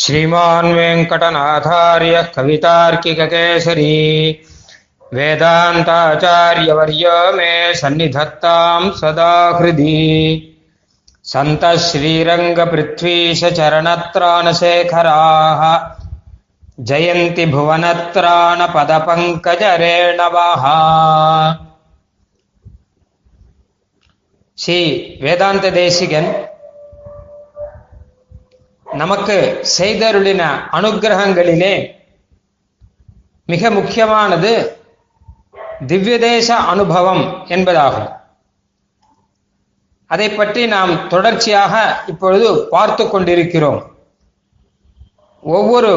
श्रीमान् वेङ्कटनाथार्य कवितार्किककेसरी वेदान्ताचार्यवर्य मे सन्निधत्तां सदा हृदि सन्तः श्रीरङ्गपृथ्वीशचरणत्राणशेखराः जयन्ति भुवनत्राणपदपङ्कजरेणवः श्री वेदान्त देशिकन् நமக்கு செய்தருளின அனுகிரகங்களிலே மிக முக்கியமானது திவ்யதேச அனுபவம் என்பதாகும். அதை பற்றி நாம் தொடர்ச்சியாக இப்பொழுது பார்த்து கொண்டிருக்கிறோம். ஒவ்வொரு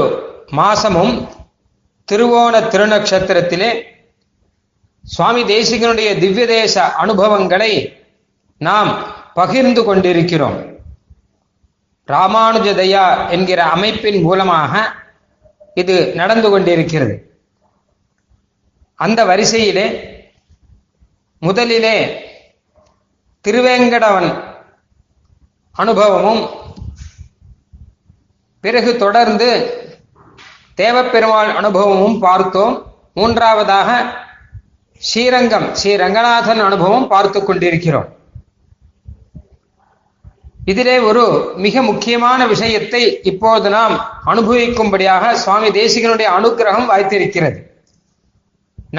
மாசமும் திருவோண திருநக்ஷத்திரத்திலே சுவாமி தேசிகனுடைய திவ்யதேச அனுபவங்களை நாம் பகிர்ந்து கொண்டிருக்கிறோம். ராமானுஜதயா என்கிற அமைப்பின் மூலமாக இது நடந்து கொண்டிருக்கிறது. அந்த வரிசையிலே முதலிலே திருவேங்கடவன் அனுபவமும் பிறகு தொடர்ந்து தேவப்பெருமாள் அனுபவமும் பார்த்தோம். மூன்றாவதாக ஸ்ரீரங்கம் ஸ்ரீரங்கநாதன் அனுபவம் பார்த்து கொண்டிருக்கிறோம். இதிலே ஒரு மிக முக்கியமான விஷயத்தை இப்போது நாம் அனுபவிக்கும்படியாக சுவாமி தேசிகனுடைய அனுகிரகம் வாய்த்திருக்கிறது.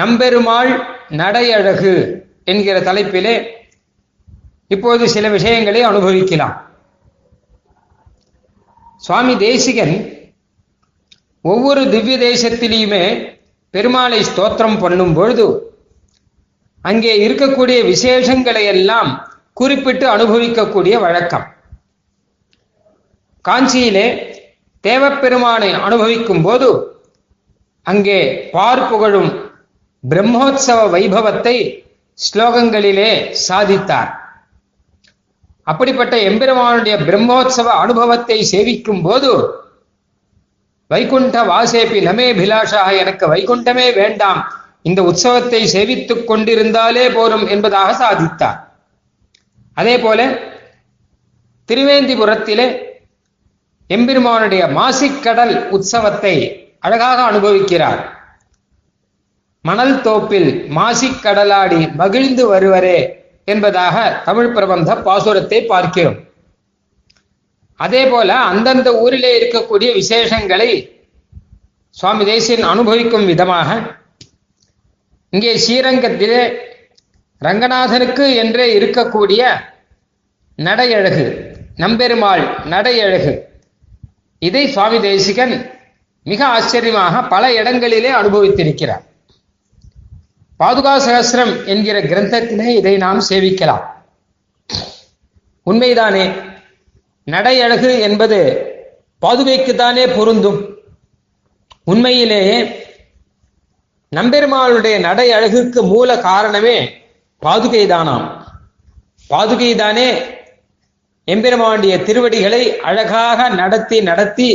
நம்பெருமாள் நடையழகு என்கிற தலைப்பிலே இப்போது சில விஷயங்களை அனுபவிக்கலாம். சுவாமி தேசிகன் ஒவ்வொரு திவ்ய தேசத்திலையுமே பெருமாளை ஸ்தோத்திரம் பண்ணும் பொழுது அங்கே இருக்கக்கூடிய விசேஷங்களை எல்லாம் குறிப்பிட்டு அனுபவிக்கக்கூடிய வழக்கம். காஞ்சியிலே தேவப்பெருமானை அனுபவிக்கும் போது அங்கே பார்ப்புகழும் பிரம்மோத்சவ வைபவத்தை ஸ்லோகங்களிலே சாதித்தார். அப்படிப்பட்ட எம்பெருமானுடைய பிரம்மோத்சவ அனுபவத்தை சேவிக்கும் போது வைகுண்ட வாசேபி நமே பிலாஷாக எனக்கு வைகுண்டமே வேண்டாம் இந்த உற்சவத்தை சேவித்துக் கொண்டிருந்தாலே போரும் என்பதாக சாதித்தார். அதே போல திருவேந்திபுரத்திலே எம்பெருமானுடைய மாசிக்கடல் உற்சவத்தை அழகாக அனுபவிக்கிறார். மணல் தோப்பில் மாசிக்கடலாடி மகிழ்ந்து வருவரே என்பதாக தமிழ் பிரபந்த பாசுரத்தை பார்க்கிறோம். அதே போல அந்தந்த ஊரிலே இருக்கக்கூடிய விசேஷங்களை சுவாமி தேசியன் அனுபவிக்கும் விதமாக இங்கே ஸ்ரீரங்கத்திலே ரங்கநாதனுக்கு என்றே இருக்கக்கூடிய நடையழகு நம்பெருமாள் நடையழகு. இதை சுவாமி தேசிகன் மிக ஆச்சரியமாக பல இடங்களிலே அனுபவித்திருக்கிறார். பாதுகா சகசிரம் என்கிற கிரந்தத்திலே இதை நாம் சேவிக்கலாம். உண்மைதானே? நடை அழகு என்பது பாதுகைக்குத்தானே பொருந்தும். உண்மையிலேயே நம்பெருமாளுடைய நடை அழகுக்கு மூல காரணமே பாதுகை தானாம் பாதுகை தானே எம்பெருமானுடைய திருவடிகளை அழகாக நடத்தி நடத்தி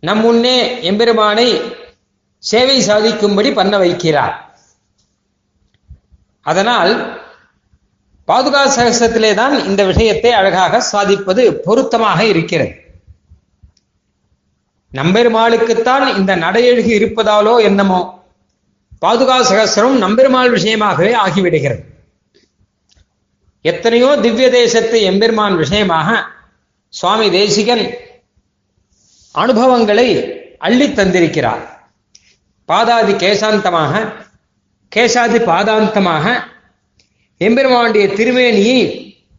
நம் முன்னே எம்பெருமானை சேவை சாதிக்கும்படி பண்ண வைக்கிறார். அதனால் பாதுகா சகசத்திலே தான் இந்த விஷயத்தை அழகாக சாதிப்பது பொருத்தமாக இருக்கிறது. நம்பெருமாளுக்குத்தான் இந்த நடையழகு இருப்பதாலோ என்னமோ பாதுகா சகசரம் நம்பெருமாள் விஷயமாகவே ஆகிவிடுகிறது. எத்தனையோ திவ்ய தேசத்து எம்பெருமான் விஷயமாக சுவாமி தேசிகன் அனுபவங்களை அள்ளி தந்திருக்கிறார். பாதாதி கேசாந்தமாக கேசாதி பாதாந்தமாக எம்பெருமானுடைய திருமேனியை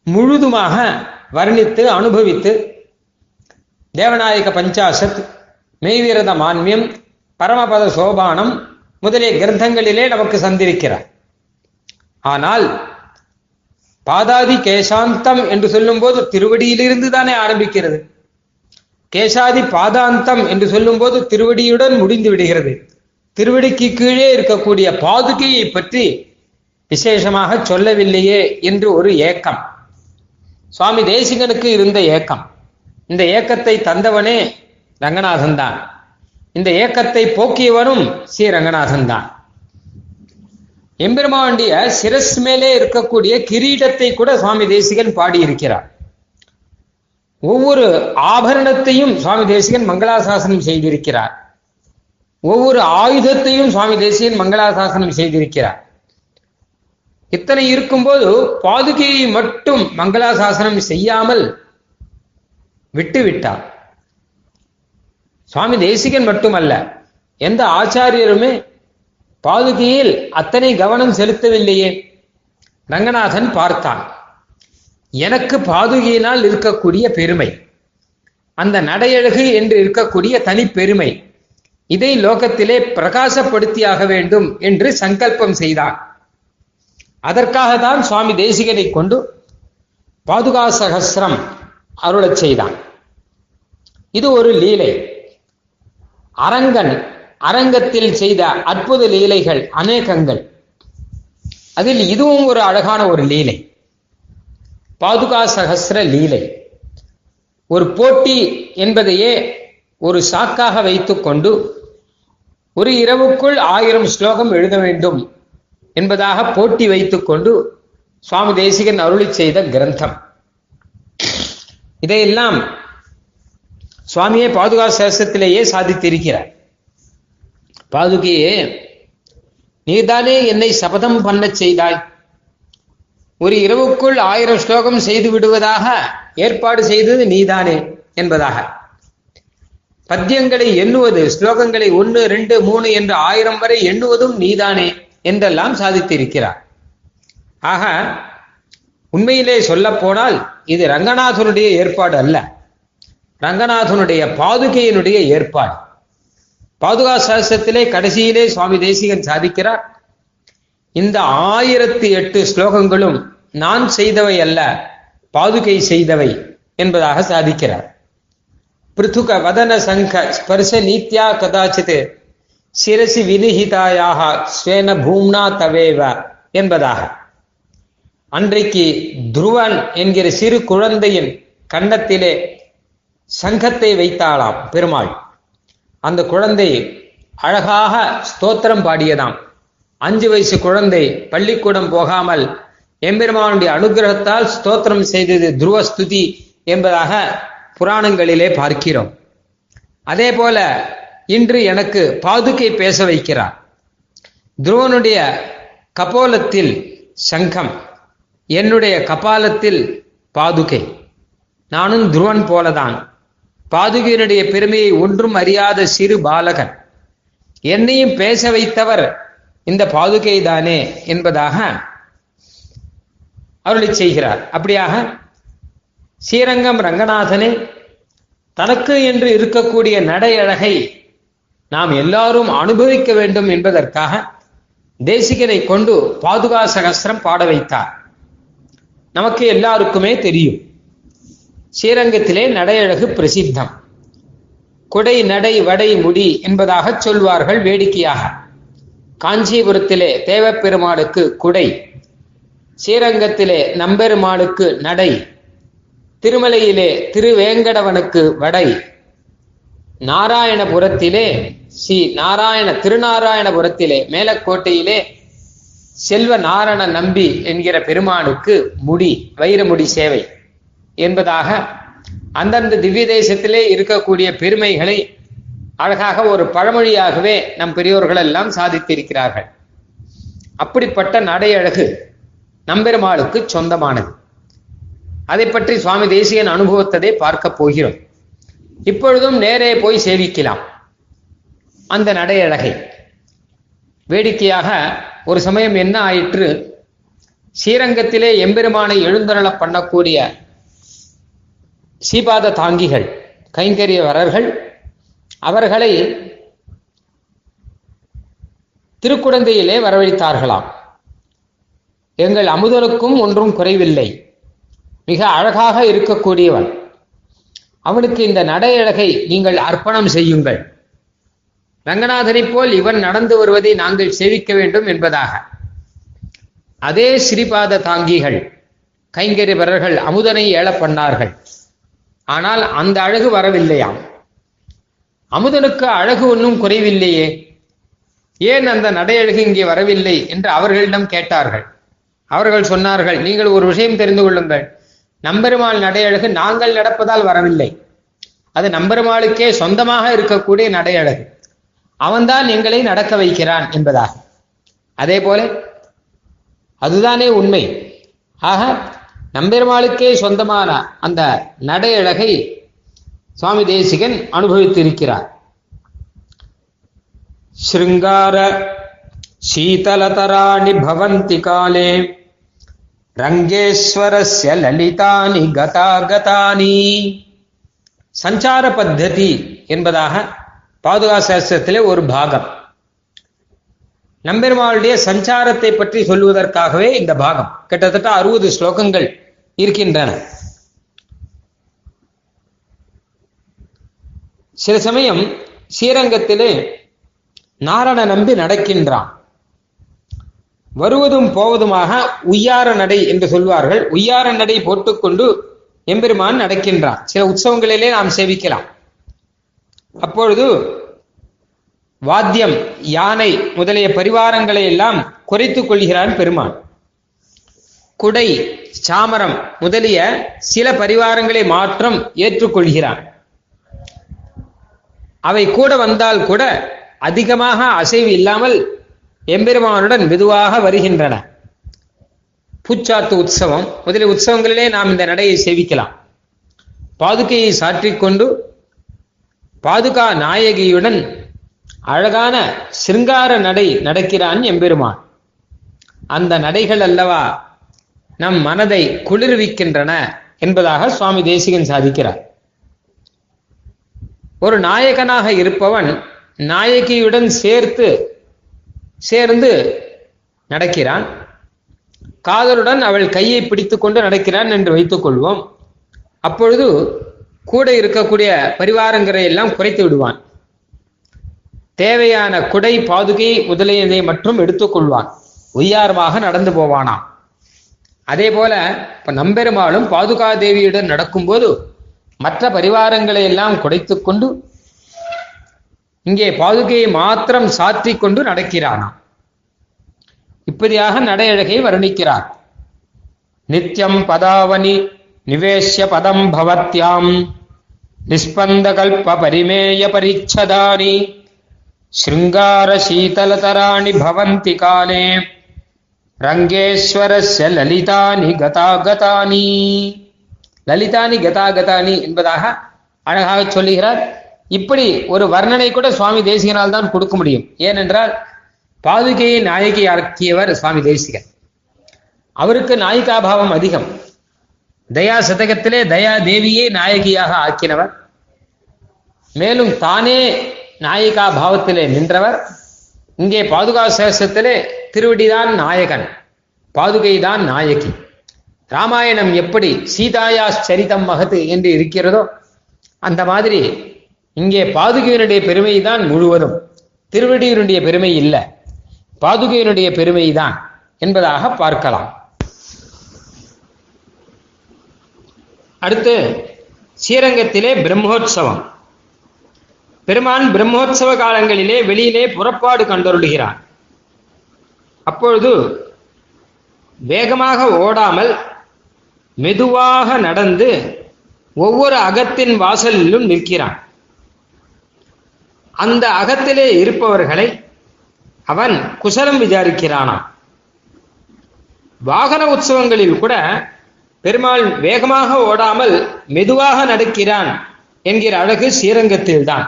முழுதுமாக வர்ணித்து அனுபவித்து தேவநாயக பஞ்சாசத் மெய்வீரத மான்மியம் பரமபத சோபானம் முதலிய கிரந்தங்களிலே நமக்கு சந்திருக்கிறார் ஆனால் பாதாதி கேசாந்தம் என்று சொல்லும்போது திருவடியிலிருந்து தானே ஆரம்பிக்கிறது. கேசாதி பாதாந்தம் என்று சொல்லும்போது திருவடியுடன் முடிந்து விடுகிறது. திருவடிக்கு கீழே இருக்கக்கூடிய பாதுகையை பற்றி விசேஷமாக சொல்லவில்லையே என்று ஒரு ஏக்கம். சுவாமி தேசிகனுக்கு இருந்த ஏக்கம். இந்த ஏக்கத்தை தந்தவனே ரங்கநாதன் தான் இந்த ஏக்கத்தை போக்கியவனும் ஸ்ரீ ரங்கநாதன் தான் எம்பெருமாண்டிய சிரஸ் மேலே இருக்கக்கூடிய கிரீடத்தை கூட சுவாமி தேசிகன் பாடியிருக்கிறார். ஒவ்வொரு ஆபரணத்தையும் சுவாமி தேசிகன் மங்களாசாசனம் செய்திருக்கிறார். ஒவ்வொரு ஆயுதத்தையும் சுவாமி தேசிகன் மங்களாசாசனம் செய்திருக்கிறார். இத்தனை இருக்கும்போது பாதுகையை மட்டும் மங்களாசாசனம் செய்யாமல் விட்டு விட்டார் சுவாமி தேசிகன் மட்டுமல்ல எந்த ஆச்சாரியருமே பாதுகையில் அத்தனை கவனம் செலுத்தவில்லையே? ரங்கநாதன் பார்த்தான். எனக்கு பாதுகையினால் இருக்கக்கூடிய பெருமை. அந்த நடையழகு என்று இருக்கக்கூடிய தனி பெருமை இதை லோகத்திலே பிரகாசப்படுத்தியாக வேண்டும் என்று சங்கல்பம் செய்தான். அதற்காக தான் சுவாமி தேசிகனை கொண்டு பாதுகா சகசிரம் அருளச் செய்தான். இது ஒரு லீலை. அரங்கன் அரங்கத்தில் செய்த அற்புத லீலைகள் அநேகங்கள். அதில் இதுவும் ஒரு அழகான ஒரு லீலை. பாதுகா சகசிர லீலை. ஒரு போட்டி என்பதையே ஒரு சாக்காக வைத்துக்கொண்டு ஒரு இரவுக்குள் ஆயிரம் ஸ்லோகம் எழுத வேண்டும் என்பதாக போட்டி வைத்துக்கொண்டு சுவாமி தேசிகன் அருளி செய்த கிரந்தம். இதையெல்லாம் சுவாமியே பாதுகா சேஷத்திலேயே சாதித்திருக்கிறார். பாதுகையே நீதானே என்னை சபதம் பண்ண செய்தாய். ஒரு இரவுக்குள் ஆயிரம் ஸ்லோகம் செய்து விடுவதாக ஏற்பாடு செய்தது நீதானே என்பதாக. பத்தியங்களை எண்ணுவது ஸ்லோகங்களை ஒன்று ரெண்டு மூணு என்று ஆயிரம் வரை எண்ணுவதும் நீதானே என்றெல்லாம் சாதித்திருக்கிறார். ஆக உண்மையிலே சொல்ல போனால் இது ரங்கநாதனுடைய ஏற்பாடு அல்ல. ரங்கநாதனுடைய பாதுகையினுடைய ஏற்பாடு. பாதுகா சாஸ்திரத்திலே கடைசியிலே சுவாமி தேசிகன் சாதிக்கிறார். இந்த ஆயிரத்தி எட்டு ஸ்லோகங்களும் நான் செய்தவை அல்ல பாதுகை செய்தவை என்பதாக சாதிக்கிறார். பிருத்துக வதன சங்க ஸ்பர்ச நீத்யா கதாச்சித் சிரசி வினிஹிதாயாக ஸ்வேன பூம்னா தவேவ என்பதாக. அன்றைக்கு துருவன் என்கிற சிறு குழந்தையின் கன்னத்திலே சங்கத்தை வைத்தாளாம் பெருமாள். அந்த குழந்தை அழகாக ஸ்தோத்திரம் பாடியதாம். அஞ்சு வயசு குழந்தை பள்ளிக்கூடம் போகாமல் எம்பெருமானுடைய அனுகிரகத்தால் ஸ்தோத்திரம் செய்தது துருவஸ்துதி என்பதாக புராணங்களிலே பார்க்கிறோம். அதே போல இன்று எனக்கு பாதுகை பேச வைக்கிறார். துருவனுடைய கபோலத்தில் சங்கம் என்னுடைய கபாலத்தில் பாதுகை. நானும் துருவன் போலதான். பாதுகையினுடைய பெருமையை ஒன்றும் அறியாத சிறு பாலகன். என்னையும் பேச வைத்தவர் இந்த பாதுகை தானே என்பதாக அருளி செய்கிறார். அப்படியாக ஸ்ரீரங்கம் ரங்கநாதனே தனக்கு என்று இருக்கக்கூடிய நடை அழகை நாம் எல்லாரும் அனுபவிக்க வேண்டும் என்பதற்காக தேசிகனை கொண்டு பாதுகா சகசிரம் பாட வைத்தார். நமக்கு எல்லாருக்குமே தெரியும். ஸ்ரீரங்கத்திலே நடையழகு பிரசித்தம். குடை நடை வடை முடி என்பதாக சொல்வார்கள் வேடிக்கையாக. காஞ்சிபுரத்திலே தேவப்பெருமாளுக்கு குடை ஸ்ரீரங்கத்திலே நம்பெருமாளுக்கு நடை திருமலையிலே திருவேங்கடவனுக்கு வடை நாராயணபுரத்திலே ஸ்ரீ நாராயண திருநாராயணபுரத்திலே மேலக்கோட்டையிலே செல்வ நாரண நம்பி என்கிற பெருமானுக்கு முடி வைரமுடி சேவை. என்பதாக அந்தந்த திவ்ய தேசத்திலே இருக்கக்கூடிய பெருமைகளை அழகாக ஒரு பழமொழியாகவே நம் பெரியோர்கள் எல்லாம் சாதித்திருக்கிறார்கள். அப்படிப்பட்ட நடையழகு நம்பெருமாளுக்கு சொந்தமானது. அதை பற்றி சுவாமி தேசியன் அனுபவத்ததை பார்க்க போகிறோம். இப்பொழுதும் நேரே போய் சேவிக்கலாம். அந்த நடையழகை. வேடிக்கையாக ஒரு சமயம் என்ன ஆயிற்று? ஸ்ரீரங்கத்திலே எம்பெருமானை எழுந்தருள பண்ணக்கூடிய சீபாத தாங்கிகள் கைங்கரியவரர்கள் அவர்களை திருக்குடந்தையிலே வரவழைத்தார்களாம். எங்கள் அமுதனுக்கும் ஒன்றும் குறைவில்லை. மிக அழகாக இருக்கக்கூடியவன். அவனுக்கு இந்த நடையழகை நீங்கள் அர்ப்பணம் செய்யுங்கள். ரங்கநாதனைப் போல் இவன் நடந்து வருவதை நாங்கள் சேவிக்க வேண்டும் என்பதாக. அதே ஸ்ரீபாத தாங்கிகள் கைங்கரிவரர்கள் அமுதனை ஏழ பண்ணார்கள் ஆனால் அந்த அழகு வரவில்லையாம். அமுதனுக்கு அழகு ஒன்றும் குறைவில்லையே. ஏன் அந்த நடையழகு இங்கே வரவில்லை என்று அவர்களிடம் கேட்டார்கள். அவர்கள் சொன்னார்கள் நீங்கள் ஒரு விஷயம் தெரிந்து கொள்ளுங்கள். நம்பெருமாள் நடையழகு நாங்கள் நடப்பதால் வரவில்லை. அது நம்பெருமாளுக்கே சொந்தமாக இருக்கக்கூடிய நடையழகு. அவன்தான் எங்களை நடக்க வைக்கிறான் என்பதாக. அதே போல அதுதானே உண்மை. ஆக நம்பெருமாளுக்கே சொந்தமான அந்த நடையழகை சுவாமி தேசிகன் அனுபவித்திருக்கிறார். ஸ்ருங்கார சீதலதராணி பவந்தி காலே ரங்கேஸ்வரஸ்ய லலிதானி கதாகதானி. சஞ்சார பத்ததி என்பதாக பாதுகா சாஸ்திரத்திலே ஒரு பாகம். நம்பெருமாளுடைய சஞ்சாரத்தை பற்றி சொல்லுவதற்காகவே இந்த பாகம். கிட்டத்தட்ட அறுபது ஸ்லோகங்கள் இருக்கின்றன. சில சமயம் ஸ்ரீரங்கத்திலே நாரண நம்பி நடக்கின்றான். வருவதும் போவதுமாக உய்யார நடை என்று சொல்வார்கள். உய்யார நடை போட்டுக்கொண்டு எம்பெருமான் நடக்கின்றான். சில உற்சவங்களிலே நாம் சேவிக்கலாம். அப்பொழுது வாத்தியம் யானை முதலிய பரிவாரங்களை எல்லாம் குறைத்துக் கொள்கிறான் பெருமான். குடை சாமரம் முதலிய சில பரிவாரங்களை மாற்றம் ஏற்றுக்கொள்கிறான் அவை கூட வந்தால் கூட அதிகமாக அசைவு இல்லாமல் எம்பெருமானுடன் மெதுவாக வருகின்றன. பூச்சாத்து உற்சவம் முதலிய உற்சவங்களிலே நாம் இந்த நடையை சேவிக்கலாம். பாதுகையை சாற்றிக்கொண்டு பாதுகா நாயகியுடன் அழகான சிருங்கார நடை நடக்கிறான் எம்பெருமான். அந்த நடைகள் அல்லவா நம் மனதை குளிர்விக்கின்றன என்பதாக சுவாமி தேசிகன் சாதிக்கிறார். ஒரு நாயகனாக இருப்பவன் நாயகியுடன் சேர்த்து சேர்ந்து நடக்கிறான். காதலுடன் அவள் கையை பிடித்துக்கொண்டு நடக்கிறான் என்று வைத்துக் கொள்வோம். அப்பொழுது கூட இருக்கக்கூடிய பரிவாரங்களை எல்லாம் குறைத்து விடுவான். தேவையான குடை பாதுகை முதலியதை மற்றும் எடுத்துக்கொள்வான் உய்யாரமாக நடந்து போவானாம் அதே போல இப்ப நம்பெருமாளும் பாதுகா தேவியுடன் நடக்கும்போது மற்ற பரிவாரங்களை எல்லாம் குடைத்து கொண்டு இங்கே பாதுகையை மாத்திரம் சாத்தி கொண்டு நடக்கிறானாம் இப்படியாக நடையழகை வர்ணிக்கிறார். நித்யம் பதாவனி நிவேஷ்ய பதம் பவத்யாம். நிஸ்பந்தகல்ப பரிமேய பரிச்சதானி शृङ्गारशीतलतराणि भवन्ति काले ரங்கேஸ்வரஸ்ய லலிதானி கதாகதானி லலிதானி கதாகதானி என்பதாக அழகாக சொல்லுகிறார் இப்படி ஒரு வர்ணனை கூட சுவாமி தேசிகனால் தான் கொடுக்க முடியும். ஏனென்றால் பாதுகையை நாயகி ஆக்கியவர் சுவாமி தேசிகர் அவருக்கு நாயிகாபாவம் அதிகம். தயா சதகத்திலே தயா தேவியே நாயகியாக ஆக்கினவர். மேலும் தானே நாயிகா பாவத்திலே நின்றவர். இங்கே பாதுகா சேஷத்திலே திருவடிதான் நாயகன். பாதுகைதான் நாயகி. ராமாயணம் எப்படி சீதாயா சரிதம் மகது என்று இருக்கிறதோ அந்த மாதிரி இங்கே பாதுகையினுடைய பெருமை தான் முழுவதும். திருவடியினுடைய பெருமை இல்லை. பாதுகையினுடைய பெருமை தான் என்பதாக பார்க்கலாம். அடுத்து ஸ்ரீரங்கத்திலே பிரம்மோற்சவம். பெருமான் பிரம்மோற்சவ காலங்களிலே வெளியிலே புறப்பாடு கண்டருடுகிறான் அப்பொழுது வேகமாக ஓடாமல் மெதுவாக நடந்து ஒவ்வொரு அகத்தின் வாசலிலும் நிற்கிறான். அந்த அகத்திலே இருப்பவர்களை அவன் குசலம் விசாரிக்கிறானாம். வாகன உற்சவங்களில் கூட பெருமாள் வேகமாக ஓடாமல் மெதுவாக நடக்கிறான் என்கிற அழகு ஸ்ரீரங்கத்தில்தான்.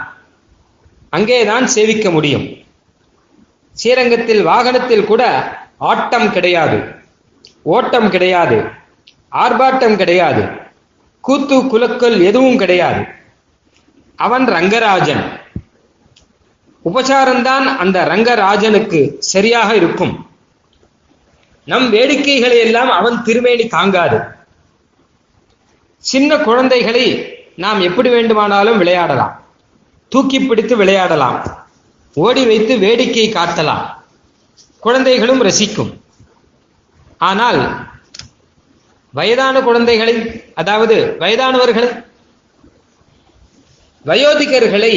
அங்கேதான் சேவிக்க முடியும். ஸ்ரீரங்கத்தில் வாகனத்தில் கூட ஆட்டம் கிடையாது. ஓட்டம் கிடையாது. ஆர்ப்பாட்டம் கிடையாது. கூத்து குலக்கல் எதுவும் கிடையாது. அவன் ரங்கராஜன். உபசாரம்தான் அந்த ரங்கராஜனுக்கு சரியாக இருக்கும். நம் வேடிக்கைகளை எல்லாம் அவன் திருமேனி தாங்காது. சின்ன குழந்தைகளை நாம் எப்படி வேண்டுமானாலும் விளையாடலாம். தூக்கி பிடித்து விளையாடலாம். ஓடி வைத்து வேடிக்கை காட்டலாம். குழந்தைகளும் ரசிக்கும். ஆனால் வயதான குழந்தைகளை அதாவது வயதானவர்களை வயோதிகர்களை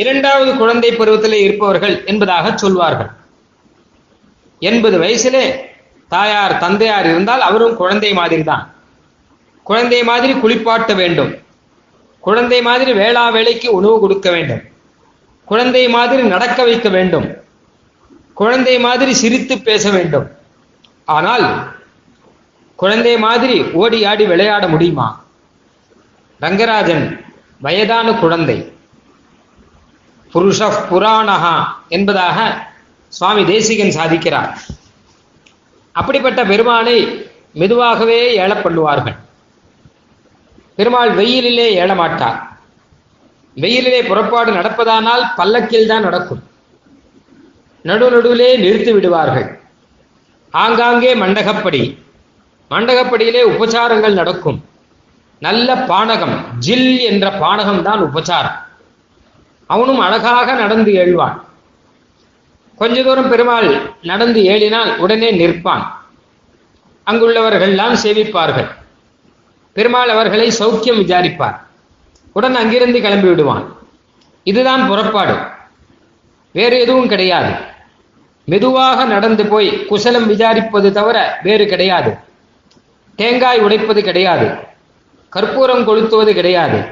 இரண்டாவது குழந்தை பருவத்திலே இருப்பவர்கள் என்பதாக சொல்வார்கள். எண்பது வயசிலே தாயார் தந்தையார் இருந்தால் அவரும் குழந்தை மாதிரி தான் குழந்தை மாதிரி குளிப்பாட்ட வேண்டும். குழந்தை மாதிரி வேளா வேலைக்கு உணவு கொடுக்க வேண்டும். குழந்தை மாதிரி நடக்க வைக்க வேண்டும். குழந்தை மாதிரி சிரித்து பேச வேண்டும். ஆனால் குழந்தை மாதிரி ஓடி ஆடி விளையாட முடியுமா? ரங்கராஜன் வயதான குழந்தை. புருஷ புராணகா என்பதாக சுவாமி தேசிகன் சாதிக்கிறார். அப்படிப்பட்ட பெருமானை மெதுவாகவே ஏழ பண்ணுவார்கள் பெருமாள் வெயிலிலே ஏழமாட்டார் வெயிலிலே புறப்பாடு நடப்பதானால் பல்லக்கில் தான் நடக்கும். நடு நடுவிலே நிறுத்தி விடுவார்கள். ஆங்காங்கே மண்டகப்படி. மண்டகப்படியிலே உபச்சாரங்கள் நடக்கும். நல்ல பானகம் ஜில் என்ற பானகம் தான் உபச்சாரம். அவனும் அழகாக நடந்து எழுவான். கொஞ்ச தூரம் பெருமாள் நடந்து ஏழினால் உடனே நிற்பான். அங்குள்ளவர்கள்லாம் சேவிப்பார்கள். பெருமாள் அவர்களை சௌக்கியம் விசாரிப்பார். உடன் அங்கிருந்து கிளம்பி விடுவான். இதுதான் புறப்பாடு. வேறு எதுவும் கிடையாது. மெதுவாக நடந்து போய் குசலம் விசாரிப்பது தவிர வேறு கிடையாது. தேங்காய் உடைப்பது கிடையாது. கற்பூரம் கொளுத்துவது கிடையாது.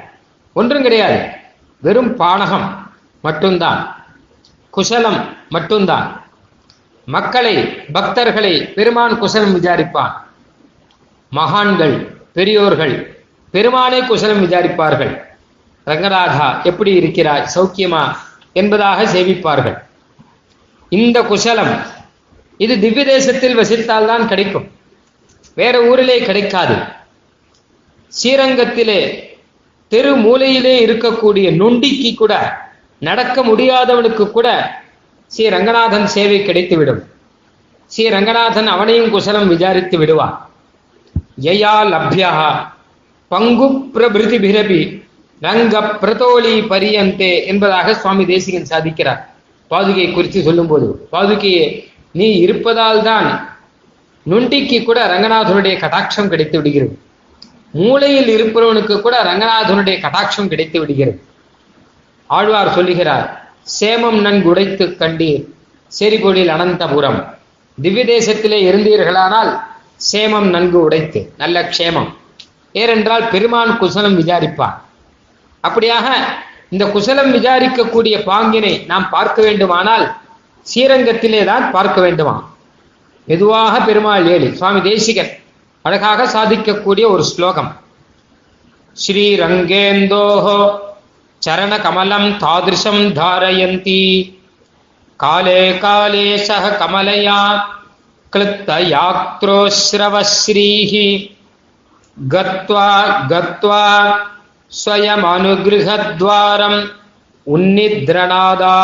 ஒன்றும் கிடையாது. வெறும் பானகம் மட்டும்தான். குசலம் மட்டும்தான். மக்களை பக்தர்களை பெருமான் குசலம் விசாரிப்பான். மகான்கள் பெரியோர்கள் பெருமானே குசலம் விசாரிப்பார்கள். ரங்கநாதா எப்படி இருக்கிறாய்? சௌக்கியமா? என்பதாக சேவிப்பார்கள். இந்த குசலம் இது திவ்ய தேசத்தில் வசித்தால்தான் கிடைக்கும். வேற ஊரிலே கிடைக்காது. ஸ்ரீரங்கத்திலே தெரு மூலையிலே இருக்கக்கூடிய நொண்டிக்கு கூட நடக்க முடியாதவனுக்கு கூட ஸ்ரீ ரங்கநாதன் சேவை கிடைத்துவிடும். ஸ்ரீ ரங்கநாதன் அவனையும் குசலம் விசாரித்து விடுவான். யயா லப்யா பங்கு பிரபிருதிபிரபி ரங்க பிரதோலி பரியந்தே என்பதாக சுவாமி தேசிகன் சாதிக்கிறார். பாதுகையை குறித்து சொல்லும்போது பாதுகையே நீ இருப்பதால் தான் நுண்டிக்கு கூட ரங்கநாதனுடைய கடாட்சம் கிடைத்து விடுகிறது. மூளையில் இருப்பவனுக்கு கூட ரங்கநாதனுடைய கடாட்சம் கிடைத்து விடுகிறது. ஆழ்வார் சொல்லுகிறார் சேமம் நன்கு உடைத்து கண்டீர். செரிபொழில் அனந்தபுரம். திவ்ய தேசத்திலே இருந்தீர்களானால் சேமம் நன்கு உடைத்து நல்ல க்ஷேமம். ஏனென்றால் பெருமான் குசலம் விசாரிப்பான். அப்படியாக இந்த குசலம் விசாரிக்கக்கூடிய பாங்கினை நாம் பார்க்க வேண்டுமானால் ஸ்ரீரங்கத்திலே தான் பார்க்க வேண்டுமா மெதுவாக பெருமாள் ஏழு சுவாமி தேசிகர் அழகாக சாதிக்கக்கூடிய ஒரு ஸ்லோகம். ஸ்ரீரங்கேந்தோஹோ சரண கமலம் தாதிருஷம் தாரயந்தி. காலே காலே சக கமலையா क्लृप्तयाक्त्रोश्रवश्रीः गत्वा गत्वा स्वयमनुगृहद्वारम् उन्निद्रणादा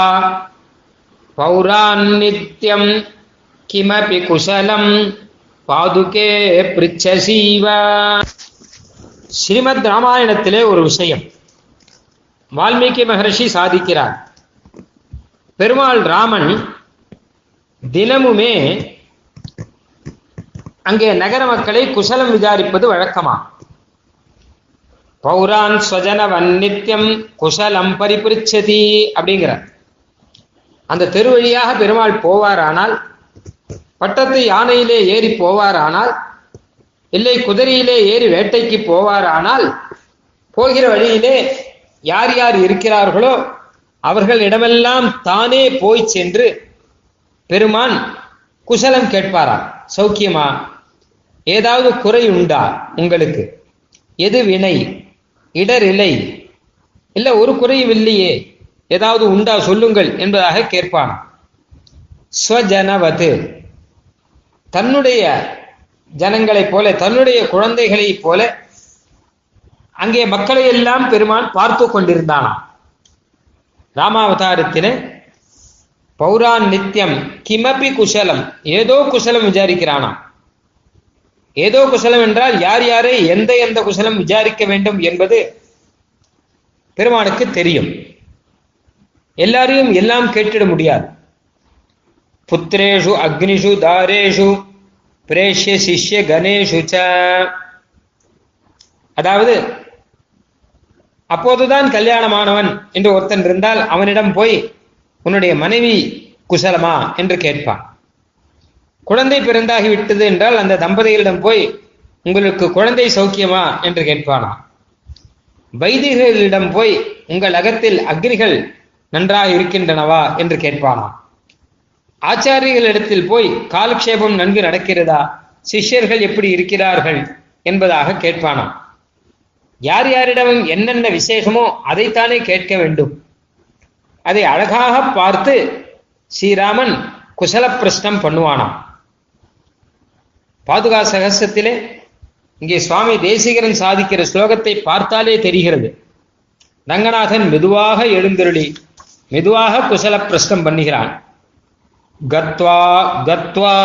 पौरान्नित्यम् किमपि कुशलं பாதுகே பிரிச்சசீவ ஸ்ரீமத் ராமாயணத்திலே ஒரு விஷயம் வால்மீகி மகர்ஷி சாதிக்கிறார் பெருமாள் ராமன் தினமுமே அங்கே நகர மக்களை குசலம் விசாரிப்பது வழக்கமா? பௌரான் ஸ்வஜனவன் நித்தியம் குசலம் பரிபிரிச்சதி அப்படிங்கிற அந்த தெரு வழியாக பெருமாள் போவாரானால் பட்டத்து யானையிலே ஏறி போவாரானால் இல்லை குதிரையிலே ஏறி வேட்டைக்கு போவாரானால் போகிற வழியிலே யார் யார் இருக்கிறார்களோ அவர்களிடமெல்லாம் தானே போய் சென்று பெருமான் குசலம் கேட்பாராம். சௌக்கியமா? ஏதாவது குறை உண்டா உங்களுக்கு? எது வினை? இடர் இல்லை. இல்ல ஒரு குறையும் இல்லையே. ஏதாவது உண்டா சொல்லுங்கள் என்பதாக கேட்பான். ஸ்வஜனவது. தன்னுடைய ஜனங்களைப் போல தன்னுடைய குழந்தைகளைப் போல அங்கே மக்களை எல்லாம் பெருமான் பார்த்து கொண்டிருந்தானாம். ராமாவதாரத்தின பௌரான் நித்தியம் கிமபி குசலம் ஏதோ குசலம் விசாரிக்கிறானாம். ஏதோ குசலம் என்றால் யார் யாரை எந்த எந்த குசலம் விசாரிக்க வேண்டும் என்பது பெருமானுக்கு தெரியும். எல்லாரையும் எல்லாம் கேட்டிட முடியாது. புத்திரேஷு அக்னிஷு தாரேஷு பிரேஷ்ய சிஷ்ய கணேஷு அதாவது அப்போதுதான் கல்யாணமானவன் என்று ஒருத்தன் இருந்தால் அவனிடம் போய் உன்னுடைய மனைவி குசலமா என்று கேட்பான். குழந்தை பிறந்தாகி விட்டது என்றால் அந்த தம்பதிகளிடம் போய் உங்களுக்கு குழந்தை சௌக்கியமா? என்று கேட்பானா. வைதிகர்களிடம் போய் உங்கள் அகத்தில் அக்னிகள் நன்றாக இருக்கின்றனவா? என்று கேட்பானா. ஆச்சாரியர்களிடத்தில் போய் காலக்ஷேபம் நன்கு நடக்கிறதா? சிஷ்யர்கள் எப்படி இருக்கிறார்கள்? என்பதாக கேட்பானாம் யார் யாரிடமும் என்னென்ன விசேஷமோ அதைத்தானே கேட்க வேண்டும். அதை அழகாக பார்த்து ஸ்ரீராமன் குசல பிரஷ்னம் பண்ணுவானாம். பாதுகா சகசத்திலே இங்கே சுவாமி தேசிகரன் சாதிக்கிற ஸ்லோகத்தை பார்த்தாலே தெரிகிறது. ரங்கநாதன் மெதுவாக எழுந்தருளி மெதுவாக குசல பிரஷ்டம் பண்ணுகிறான். கத்வா கத்வா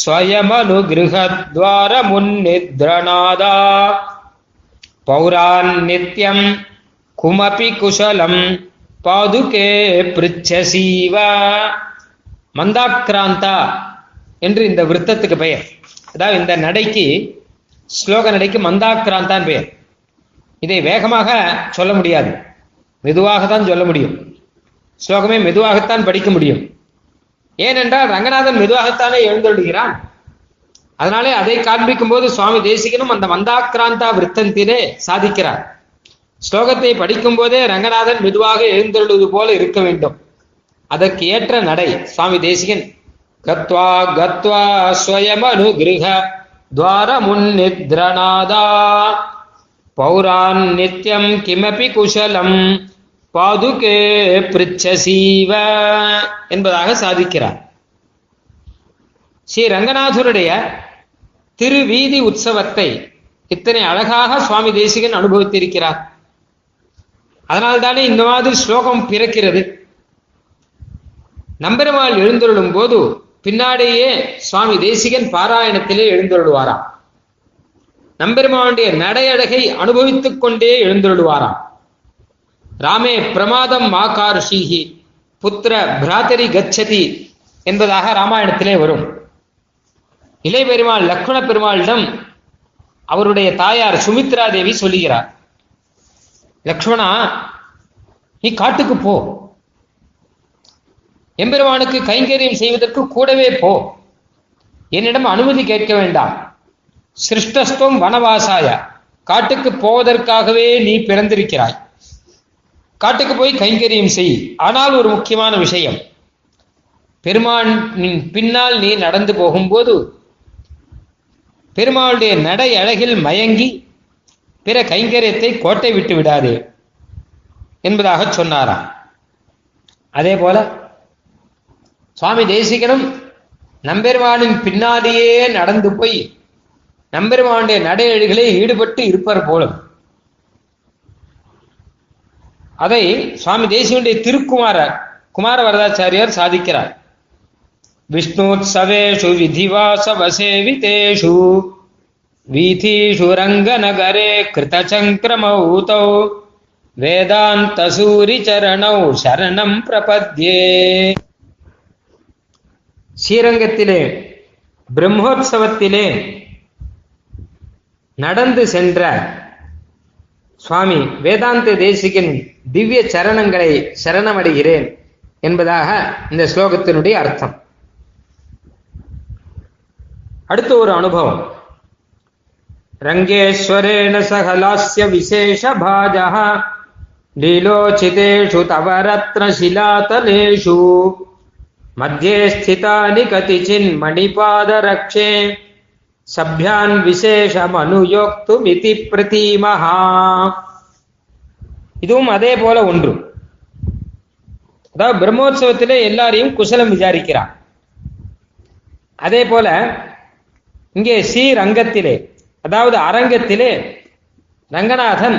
ஸ்வயமனுகிருஹத்வார முன்னித்ரநாதா பௌரான் நித்யம் குமபி குசலம் பாதுகே பிருச்சசீவ மந்தாக்ராந்தா என்று இந்த விருத்தத்துக்கு பெயர். அதாவது இந்த நடைக்கு ஸ்லோக நடைக்கு மந்தாக்ராந்தான் பெயர் இதை வேகமாக சொல்ல முடியாது. மெதுவாக தான் சொல்ல முடியும். ஸ்லோகமே மெதுவாகத்தான் படிக்க முடியும். ஏனென்றால் ரங்கநாதன் மெதுவாகத்தானே எழுந்தொழுகிறான் அதனாலே அதை காண்பிக்கும் போது சுவாமி தேசிகனும் அந்த மந்தாக்கிராந்தா விருத்தத்திலே சாதிக்கிறார். ஸ்லோகத்தை படிக்கும் போதே ரங்கநாதன் மெதுவாக எழுந்தொழுவது போல இருக்க வேண்டும். அதற்கு ஏற்ற நடை சுவாமி தேசிகன் கத்வா கத்வா ஸ்வயமனு கிருஹ துவார முன்னித்ரநாதா பௌரான் நித்யம் கிமபி குஷலம் பாதுகே பிரிச்சசீவ என்பதாக சாதிக்கிறார். ஸ்ரீ ரங்கநாதருடைய திருவீதி உற்சவத்தை இத்தனை அழகாக சுவாமி தேசிகன் அனுபவித்திருக்கிறார். அதனால்தானே இந்த மாதிரி ஸ்லோகம் பிறக்கிறது. நம்பெருமாள் எழுந்தருளும் போது பின்னாடியே சுவாமி தேசிகன் பாராயணத்திலே எழுந்தருளுவாராம். நம்பெருமானுடைய நடையழகை அனுபவித்துக் கொண்டே எழுந்தருளுவாராம். ராமே பிரமாதம் மாகாருஷீஹி புத்திர பிராத்தரி கச்சதி என்பதாக ராமாயணத்திலே வரும். இளைய பெருமாள் லக்ஷ்மண பெருமாளிடம் அவருடைய தாயார் சுமித்ரா தேவி சொல்லுகிறார் லக்ஷ்மணா நீ காட்டுக்கு போ. எம்பெருமானுக்கு கைங்கரியம் செய்வதற்கு கூடவே போ. என்னிடம் அனுமதி கேட்க வேண்டாம். சிருஷ்டஸ்துவம் வனவாசாய. காட்டுக்கு போவதற்காகவே நீ பிறந்திருக்கிறாய். காட்டுக்கு போய் கைங்கரியம் செய். ஆனால் ஒரு முக்கியமான விஷயம். பெருமானின் பின்னால் நீ நடந்து போகும்போது பெருமாளுடைய நடை அழகில் மயங்கி பிற கைங்கரியத்தை கோட்டை விட்டு விடாதே என்பதாக சொன்னாராம். அதே போல சுவாமி தேசிகனும் நம்பெருமானின் பின்னாடியே நடந்து போய் நம்பெருமானுடைய நடையழிகளே ஈடுபட்டு இருப்பார் போலும். அதை சுவாமி தேசியனுடைய திருக்குமார குமார வரதாச்சாரியார் சாதிக்கிறார். விஷ்ணோத்சவேஷு விதிவாசவசேவிதேஷு வீதீஷு ரங்கநகரே கிருதசங்கிரமௌதௌ வேதாந்த சூரிச்சரணௌ சரணம் பிரபத்யே. ஸ்ரீரங்கத்திலே பிரம்மோத்சவத்திலே நடந்து சென்ற சுவாமி வேதாந்த தேசிகன் திவ்ய சரணங்களை சரணமடைகிறேன் என்பதாக இந்த ஸ்லோகத்தினுடைய அர்த்தம். அடுத்த ஒரு அனுபவம். ரங்கேஸ்வரேண சகலாஸ்ய விசேஷ பாஜா லீலோச்சிதேஷு தவரத்ன சிலாதலேஷு. மத்தியே ஸ்திதானி கதிச்சின் மணிபாதரக்ஷே சபியான் விசேஷமனுயோக்துமிதி பிரதீமஹா இதுவும் அதே போல ஒன்று. அதாவது பிரம்மோற்சவத்திலே எல்லாரையும் குசலம் விசாரிக்கிறார். அதே போல இங்கே ஸ்ரீரங்கத்திலே அதாவது அரங்கத்திலே ரங்கநாதன்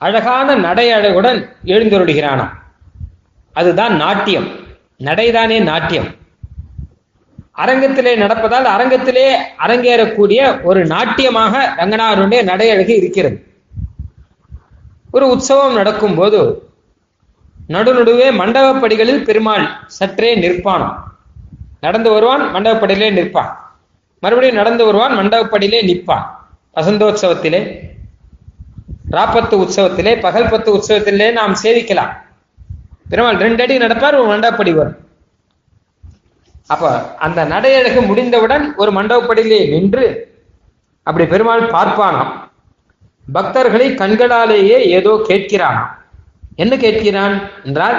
அழகான நடை அழகுடன் எழுந்தருளுகிறானாம் அதுதான் நாட்டியம். நடைதானே நாட்டியம். அரங்கத்திலே நடப்பதால் அரங்கத்திலே அரங்கேறக்கூடிய ஒரு நாட்டியமாக ரங்கநாதனுடைய நடையழகு இருக்கிறது. ஒரு உற்சவம் நடக்கும் போது நடுநடுவே மண்டபப்படிகளில் பெருமாள் சற்றே நிற்பானாம். நடந்து வருவான் மண்டபப்படியிலே நிற்பான். மறுபடியும் நடந்து வருவான் மண்டபப்படியிலே நிற்பான். வசந்தோத்சவத்திலே ராப்பத்து உற்சவத்திலே பகல்பத்து உற்சவத்திலே நாம் சேவிக்கலாம். பெருமாள் ரெண்டு அடி நடப்பார் ஒரு மண்டபப்படி வரும். அப்ப அந்த நடையழகு முடிந்தவுடன் ஒரு மண்டபப்படியிலே நின்று அப்படி பெருமாள் பார்ப்பானாம். பக்தர்களை கண்களாலேயே ஏதோ கேட்கிறானாம். என்ன கேட்கிறான் என்றால்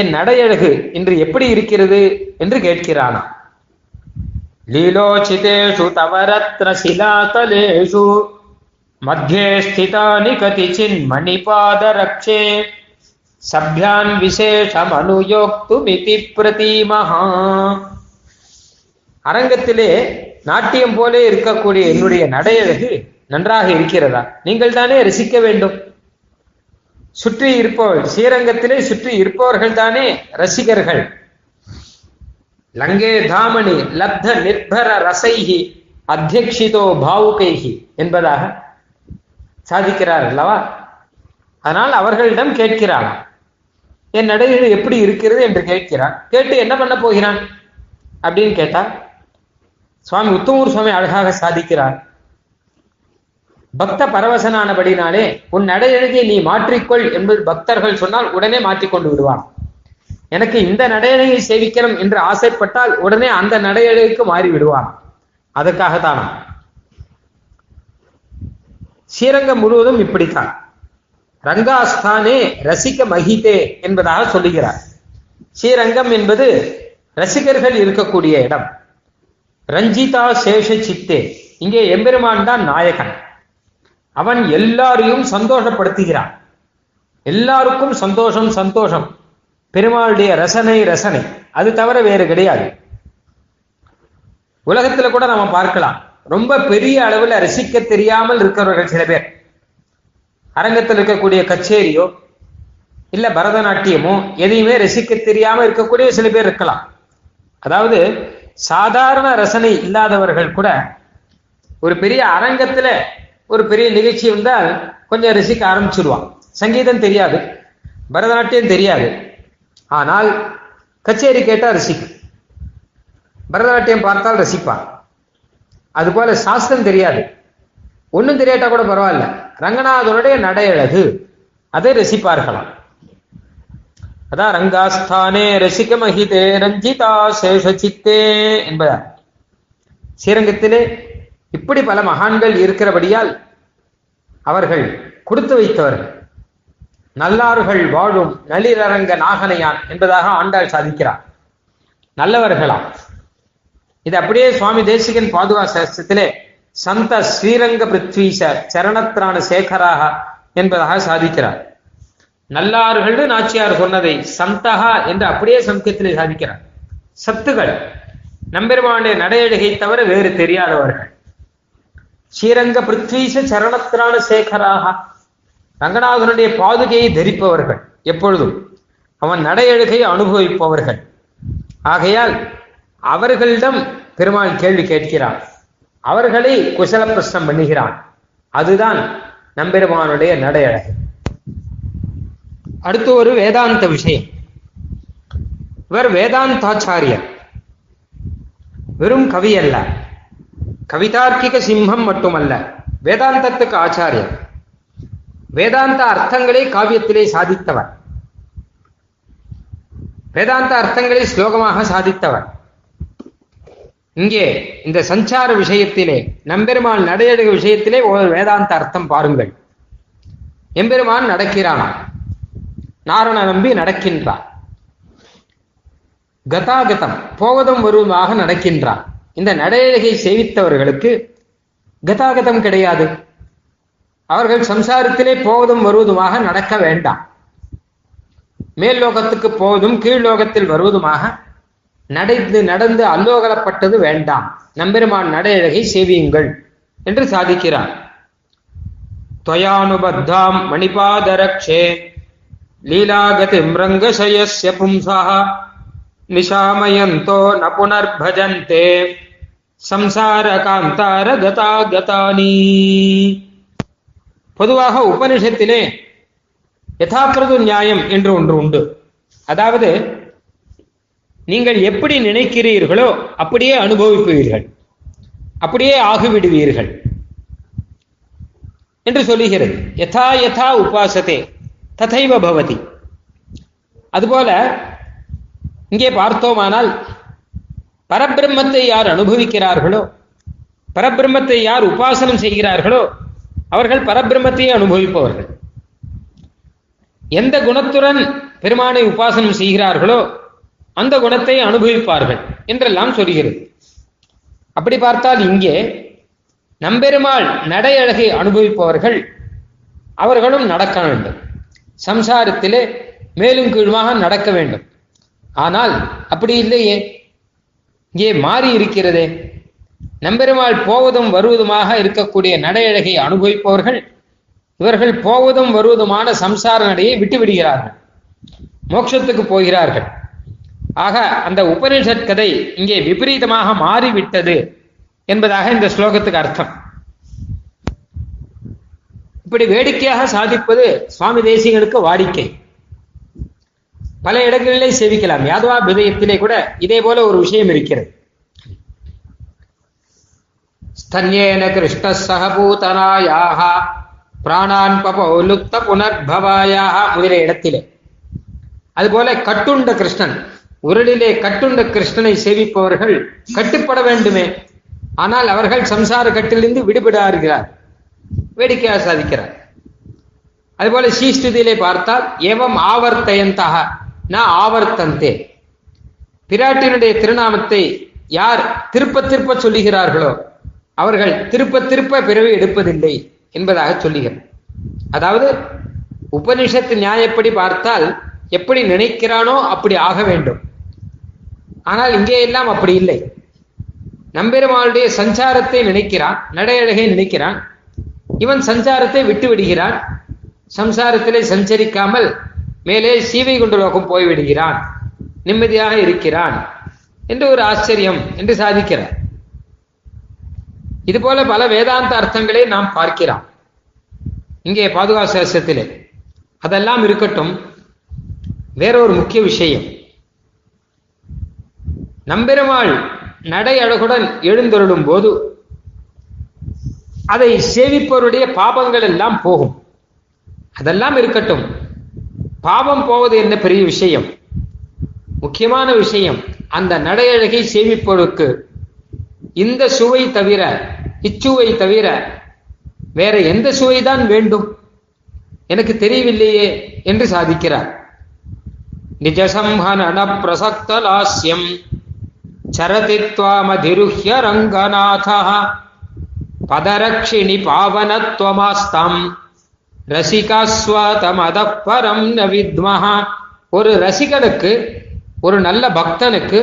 என் நடையழகு இன்று எப்படி இருக்கிறது என்று கேட்கிறானாம். லீலோச்சிதேஷு தவரத்ர சிலாதலேஷு மத்தியே ஸ்திதானி கதிச்சின் மணிபாதரக்ஷே. சப்யான் விசேஷம் அனுயோக்துமிதி பிரதீமஹா. அரங்கத்திலே நாட்டியம் போலே இருக்கக்கூடிய என்னுடைய நடையழகு நன்றாக இருக்கிறதா? நீங்கள் தானே ரசிக்க வேண்டும். சுற்றி இருப்பவர்கள் ஸ்ரீரங்கத்திலே சுற்றி இருப்பவர்கள் தானே ரசிகர்கள். லங்கே தாமணி லப்த நிர்பர ரசைகி அத்தியக்ஷிதோ பாவுகைகி என்பதாக சாதிக்கிறார் அல்லவா அதனால் அவர்களிடம் கேட்கிறான் என் நடைகள் எப்படி இருக்கிறது என்று கேட்கிறான். கேட்டு என்ன பண்ண போகிறான்? அப்படின்னு கேட்டா சுவாமி உத்தமூர் சுவாமி அழகாக சாதிக்கிறார். பக்த பரவசனானபடினாலே உன் நடையழகை நீ மாற்றிக்கொள் என்பது பக்தர்கள் சொன்னால் உடனே மாற்றிக்கொண்டு விடுவான். எனக்கு இந்த நடையழகை சேவிக்கணும் என்று ஆசைப்பட்டால் உடனே அந்த நடையழகுக்கு மாறி விடுவான் அதற்காகத்தான். ஸ்ரீரங்கம் முழுவதும் இப்படித்தான். ரங்காஸ்தானே ரசிக்க மகிதே என்பதாக சொல்லுகிறார். ஸ்ரீரங்கம் என்பது ரசிகர்கள் இருக்கக்கூடிய இடம். ரஞ்சிதா சேஷ சித்தே. இங்கே எம்பெருமான் தான் நாயகன். அவன் எல்லாரையும் சந்தோஷப்படுத்துகிறான். எல்லாருக்கும் சந்தோஷம் சந்தோஷம். பெருமாளுடைய ரசனை ரசனை. அது தவிர வேறு கிடையாது. உலகத்துல கூட நம்ம பார்க்கலாம். ரொம்ப பெரிய அளவுல ரசிக்க தெரியாமல் இருக்கிறவர்கள் சில பேர். அரங்கத்தில் இருக்கக்கூடிய கச்சேரியோ இல்ல பரதநாட்டியமோ எதையுமே ரசிக்க தெரியாம இருக்கக்கூடிய சில பேர் இருக்கலாம். அதாவது சாதாரண ரசனை இல்லாதவர்கள் கூட ஒரு பெரிய அரங்கத்துல ஒரு பெரிய நிகழ்ச்சி வந்தால் கொஞ்சம் ரசிக்க ஆரம்பிச்சிருவான் சங்கீதம் தெரியாது பரதநாட்டியம் தெரியாது. ஆனால் கச்சேரி கேட்டால் ரசிக்கும். பரதநாட்டியம் பார்த்தால் ரசிப்பான் அதுபோல சாஸ்திரம் தெரியாது. ஒன்றும் தெரியாட்டா கூட பரவாயில்ல. ரங்கநாதனுடைய நடையழகு. அதை ரசிப்பார்களாம். அதான் ரங்காஸ்தானே ரசிக மகிதே ரஞ்சிதா சேஷ சித்தே என்பதார் ஸ்ரீரங்கத்திலே இப்படி பல மகான்கள் இருக்கிறபடியால் அவர்கள் கொடுத்து வைத்தவர்கள். நல்லார்கள் வாழும் நளிரரங்க நாகனையான் என்பதாக ஆண்டாள் சாதிக்கிறார். நல்லவர்களாம். இது அப்படியே சுவாமி தேசிகன் பாதுகா சாஸ்திரத்திலே சந்த ஸ்ரீரங்க பிருத்வீச சரணத்ரான சேகராக என்பதாக சாதிக்கிறார். நல்லார்கள் நாச்சியார் சொன்னதை சந்தகா என்று அப்படியே சமூகத்திலே சாதிக்கிறார். சத்துகள். நம்பெருமானுடைய நடையழகை தவிர வேறு தெரியாதவர்கள். ஸ்ரீரங்க பிருத்வீச சரணத்ரான சேகராக. ரங்கநாதனுடைய பாதுகையை தரிப்பவர்கள் எப்பொழுதும். அவன் நடையழுகை அனுபவிப்பவர்கள். ஆகையால் அவர்களிடம் பெருமாள் கேள்வி கேட்கிறான் அவர்களை குசல பிரசனம் பண்ணுகிறான் அதுதான் நம்பெருமானுடைய நடையழகு அடுத்து ஒரு வேதாந்த விஷயம். இவர் வேதாந்தாச்சாரியர். வெறும் கவி அல்ல. கவிதார்க்கிக சிம்மம் மட்டுமல்ல வேதாந்தத்துக்கு ஆச்சாரியர். வேதாந்த அர்த்தங்களை காவியத்திலே சாதித்தவர். வேதாந்த அர்த்தங்களை ஸ்லோகமாக சாதித்தவர். இங்கே இந்த சஞ்சார விஷயத்திலே நம்பெருமான் நடையடுக விஷயத்திலே ஒரு வேதாந்த அர்த்தம் பாருங்கள். எம்பெருமான் நடக்கிறானாம் நாரண நம்பி நடக்கின்றான். கதாகதம் போவதும் வருவதுமாக நடக்கின்றான். இந்த நடையழகை சேவித்தவர்களுக்கு கதாகதம் கிடையாது. அவர்கள் சம்சாரத்திலே போவதும் வருவதுமாக நடக்க வேண்டாம். மேல் லோகத்துக்கு போவதும் கீழ் லோகத்தில் வருவதுமாக நடந்து நடந்து அல்லோகலப்பட்டது வேண்டாம். நம்பெருமான் நடையழகை சேவியுங்கள் என்று சாதிக்கிறார் துவயானுபத்தாம் மணிபாதரக்ஷே லீலாகதி ரங்கசயஸ்ய பும்சா நிஷாமயந்தோ ந புனர்பஜந்தே சம்சார காந்தார கதா கதானி பொதுவாக உபனிஷத்திலே யதாப்பிரது நியாயம் என்று ஒன்று உண்டு. அதாவது நீங்கள் எப்படி நினைக்கிறீர்களோ அப்படியே அனுபவிப்பீர்கள். அப்படியே ஆகிவிடுவீர்கள். என்று சொல்லுகிறது. யதா யதா உபாசத்தே ததைவ பவதி. அதுபோல இங்கே பார்த்தோமானால் பரபிரம்மத்தை யார் அனுபவிக்கிறார்களோ பரபிரம்மத்தை யார் உபாசனம் செய்கிறார்களோ அவர்கள் பரபிரம்மத்தையே அனுபவிப்பவர்கள். எந்த குணத்துடன் பெருமானை உபாசனம் செய்கிறார்களோ அந்த குணத்தை அனுபவிப்பார்கள் என்றெல்லாம் சொல்கிறது. அப்படி பார்த்தால் இங்கே நம்பெருமாள் நடை அழகை அனுபவிப்பவர்கள் அவர்களும் நடக்க வேண்டும். சம்சாரத்திலே மேலும் கீழுமாக நடக்க வேண்டும். ஆனால் அப்படி இல்லையே. இங்கே மாறி இருக்கிறதே. நம்பெருமாள் போவதும் வருவதுமாக இருக்கக்கூடிய நடையழகை அனுபவிப்பவர்கள் இவர்கள் போவதும் வருவதுமான சம்சார நடையை விட்டு விடுகிறார்கள் மோட்சத்துக்கு போகிறார்கள். ஆக அந்த உபனிஷத் கதை இங்கே விபரீதமாக மாறிவிட்டது என்பதாக இந்த ஸ்லோகத்துக்கு அர்த்தம். இப்படி வேடிக்கையாக சாதிப்பது சுவாமி தேசியங்களுக்கு வாடிக்கை. பல இடங்களிலே சேவிக்கலாம். யாதவா விதயத்திலே கூட இதே போல ஒரு விஷயம் இருக்கிறது. ஸ்தன்யேன கிருஷ்ண சகபூதனாயாக பிராணான் பபௌலுப்த புனர்பவாயாக முதலிய இடத்திலே. அதுபோல கட்டுண்ட கிருஷ்ணன் உரளிலே கட்டுண்ட கிருஷ்ணனை சேவிப்பவர்கள் கட்டுப்பட வேண்டுமே. ஆனால் அவர்கள் சம்சார கட்டிலிருந்து விடுபடாருகிறார் வேடிக்கையாக சாதிக்கிறார். அதுபோல ஸ்ரீஸ்துதியிலே பார்த்தால் ஏவம் ஆவர்த்தயந்தாக நான் ஆவர்த்தந்தே. பிராட்டினுடைய திருநாமத்தை யார் திருப்ப திருப்ப சொல்லுகிறார்களோ அவர்கள் திருப்ப திருப்ப பிறவி எடுப்பதில்லை என்பதாக சொல்லுகிறார் அதாவது உபனிஷத்து நியாயப்படி பார்த்தால் எப்படி நினைக்கிறானோ அப்படி ஆக வேண்டும். ஆனால் இங்கே எல்லாம் அப்படி இல்லை. நம்பெருமாளுடைய சஞ்சாரத்தை நினைக்கிறான் நடையழகை நினைக்கிறான். இவன் சஞ்சாரத்தை விட்டு விடுகிறான். சம்சாரத்திலே சஞ்சரிக்காமல் மேலே சீவை கொண்டு லோகம் போய்விடுகிறான் நிம்மதியாக இருக்கிறான் என்று ஒரு ஆச்சரியம் என்று சாதிக்கிறார். இதுபோல பல வேதாந்த அர்த்தங்களை நாம் பார்க்கிறோம். இங்கே பாதுகா சேஷத்திலே அதெல்லாம் இருக்கட்டும் வேறொரு முக்கிய விஷயம். நம்பெருமாள் நடை அழகுடன் எழுந்தருளும் போது அதை சேவிப்பவருடைய பாபங்கள் எல்லாம் போகும். அதெல்லாம் இருக்கட்டும். பாவம் போவது என்ன பெரிய விஷயம்? முக்கியமான விஷயம். அந்த நடையழகை சேமிப்பவருக்கு இந்த சுவை தவிர இச்சுவை தவிர வேற எந்த சுவைதான் வேண்டும்? எனக்கு தெரியவில்லையே என்று சாதிக்கிறார். நிஜசம்ஹனன பிரசக்த லாஸ்யம் சரதி துவாமதிருஹ்ய ரங்கநாத பதரக்ஷிணி பாவனத்வமாஸ்தாம் ரசிகாஸ்வாதமதப்பரம் ந வித்மஹா ஒரு ரசிகனுக்கு ஒரு நல்ல பக்தனுக்கு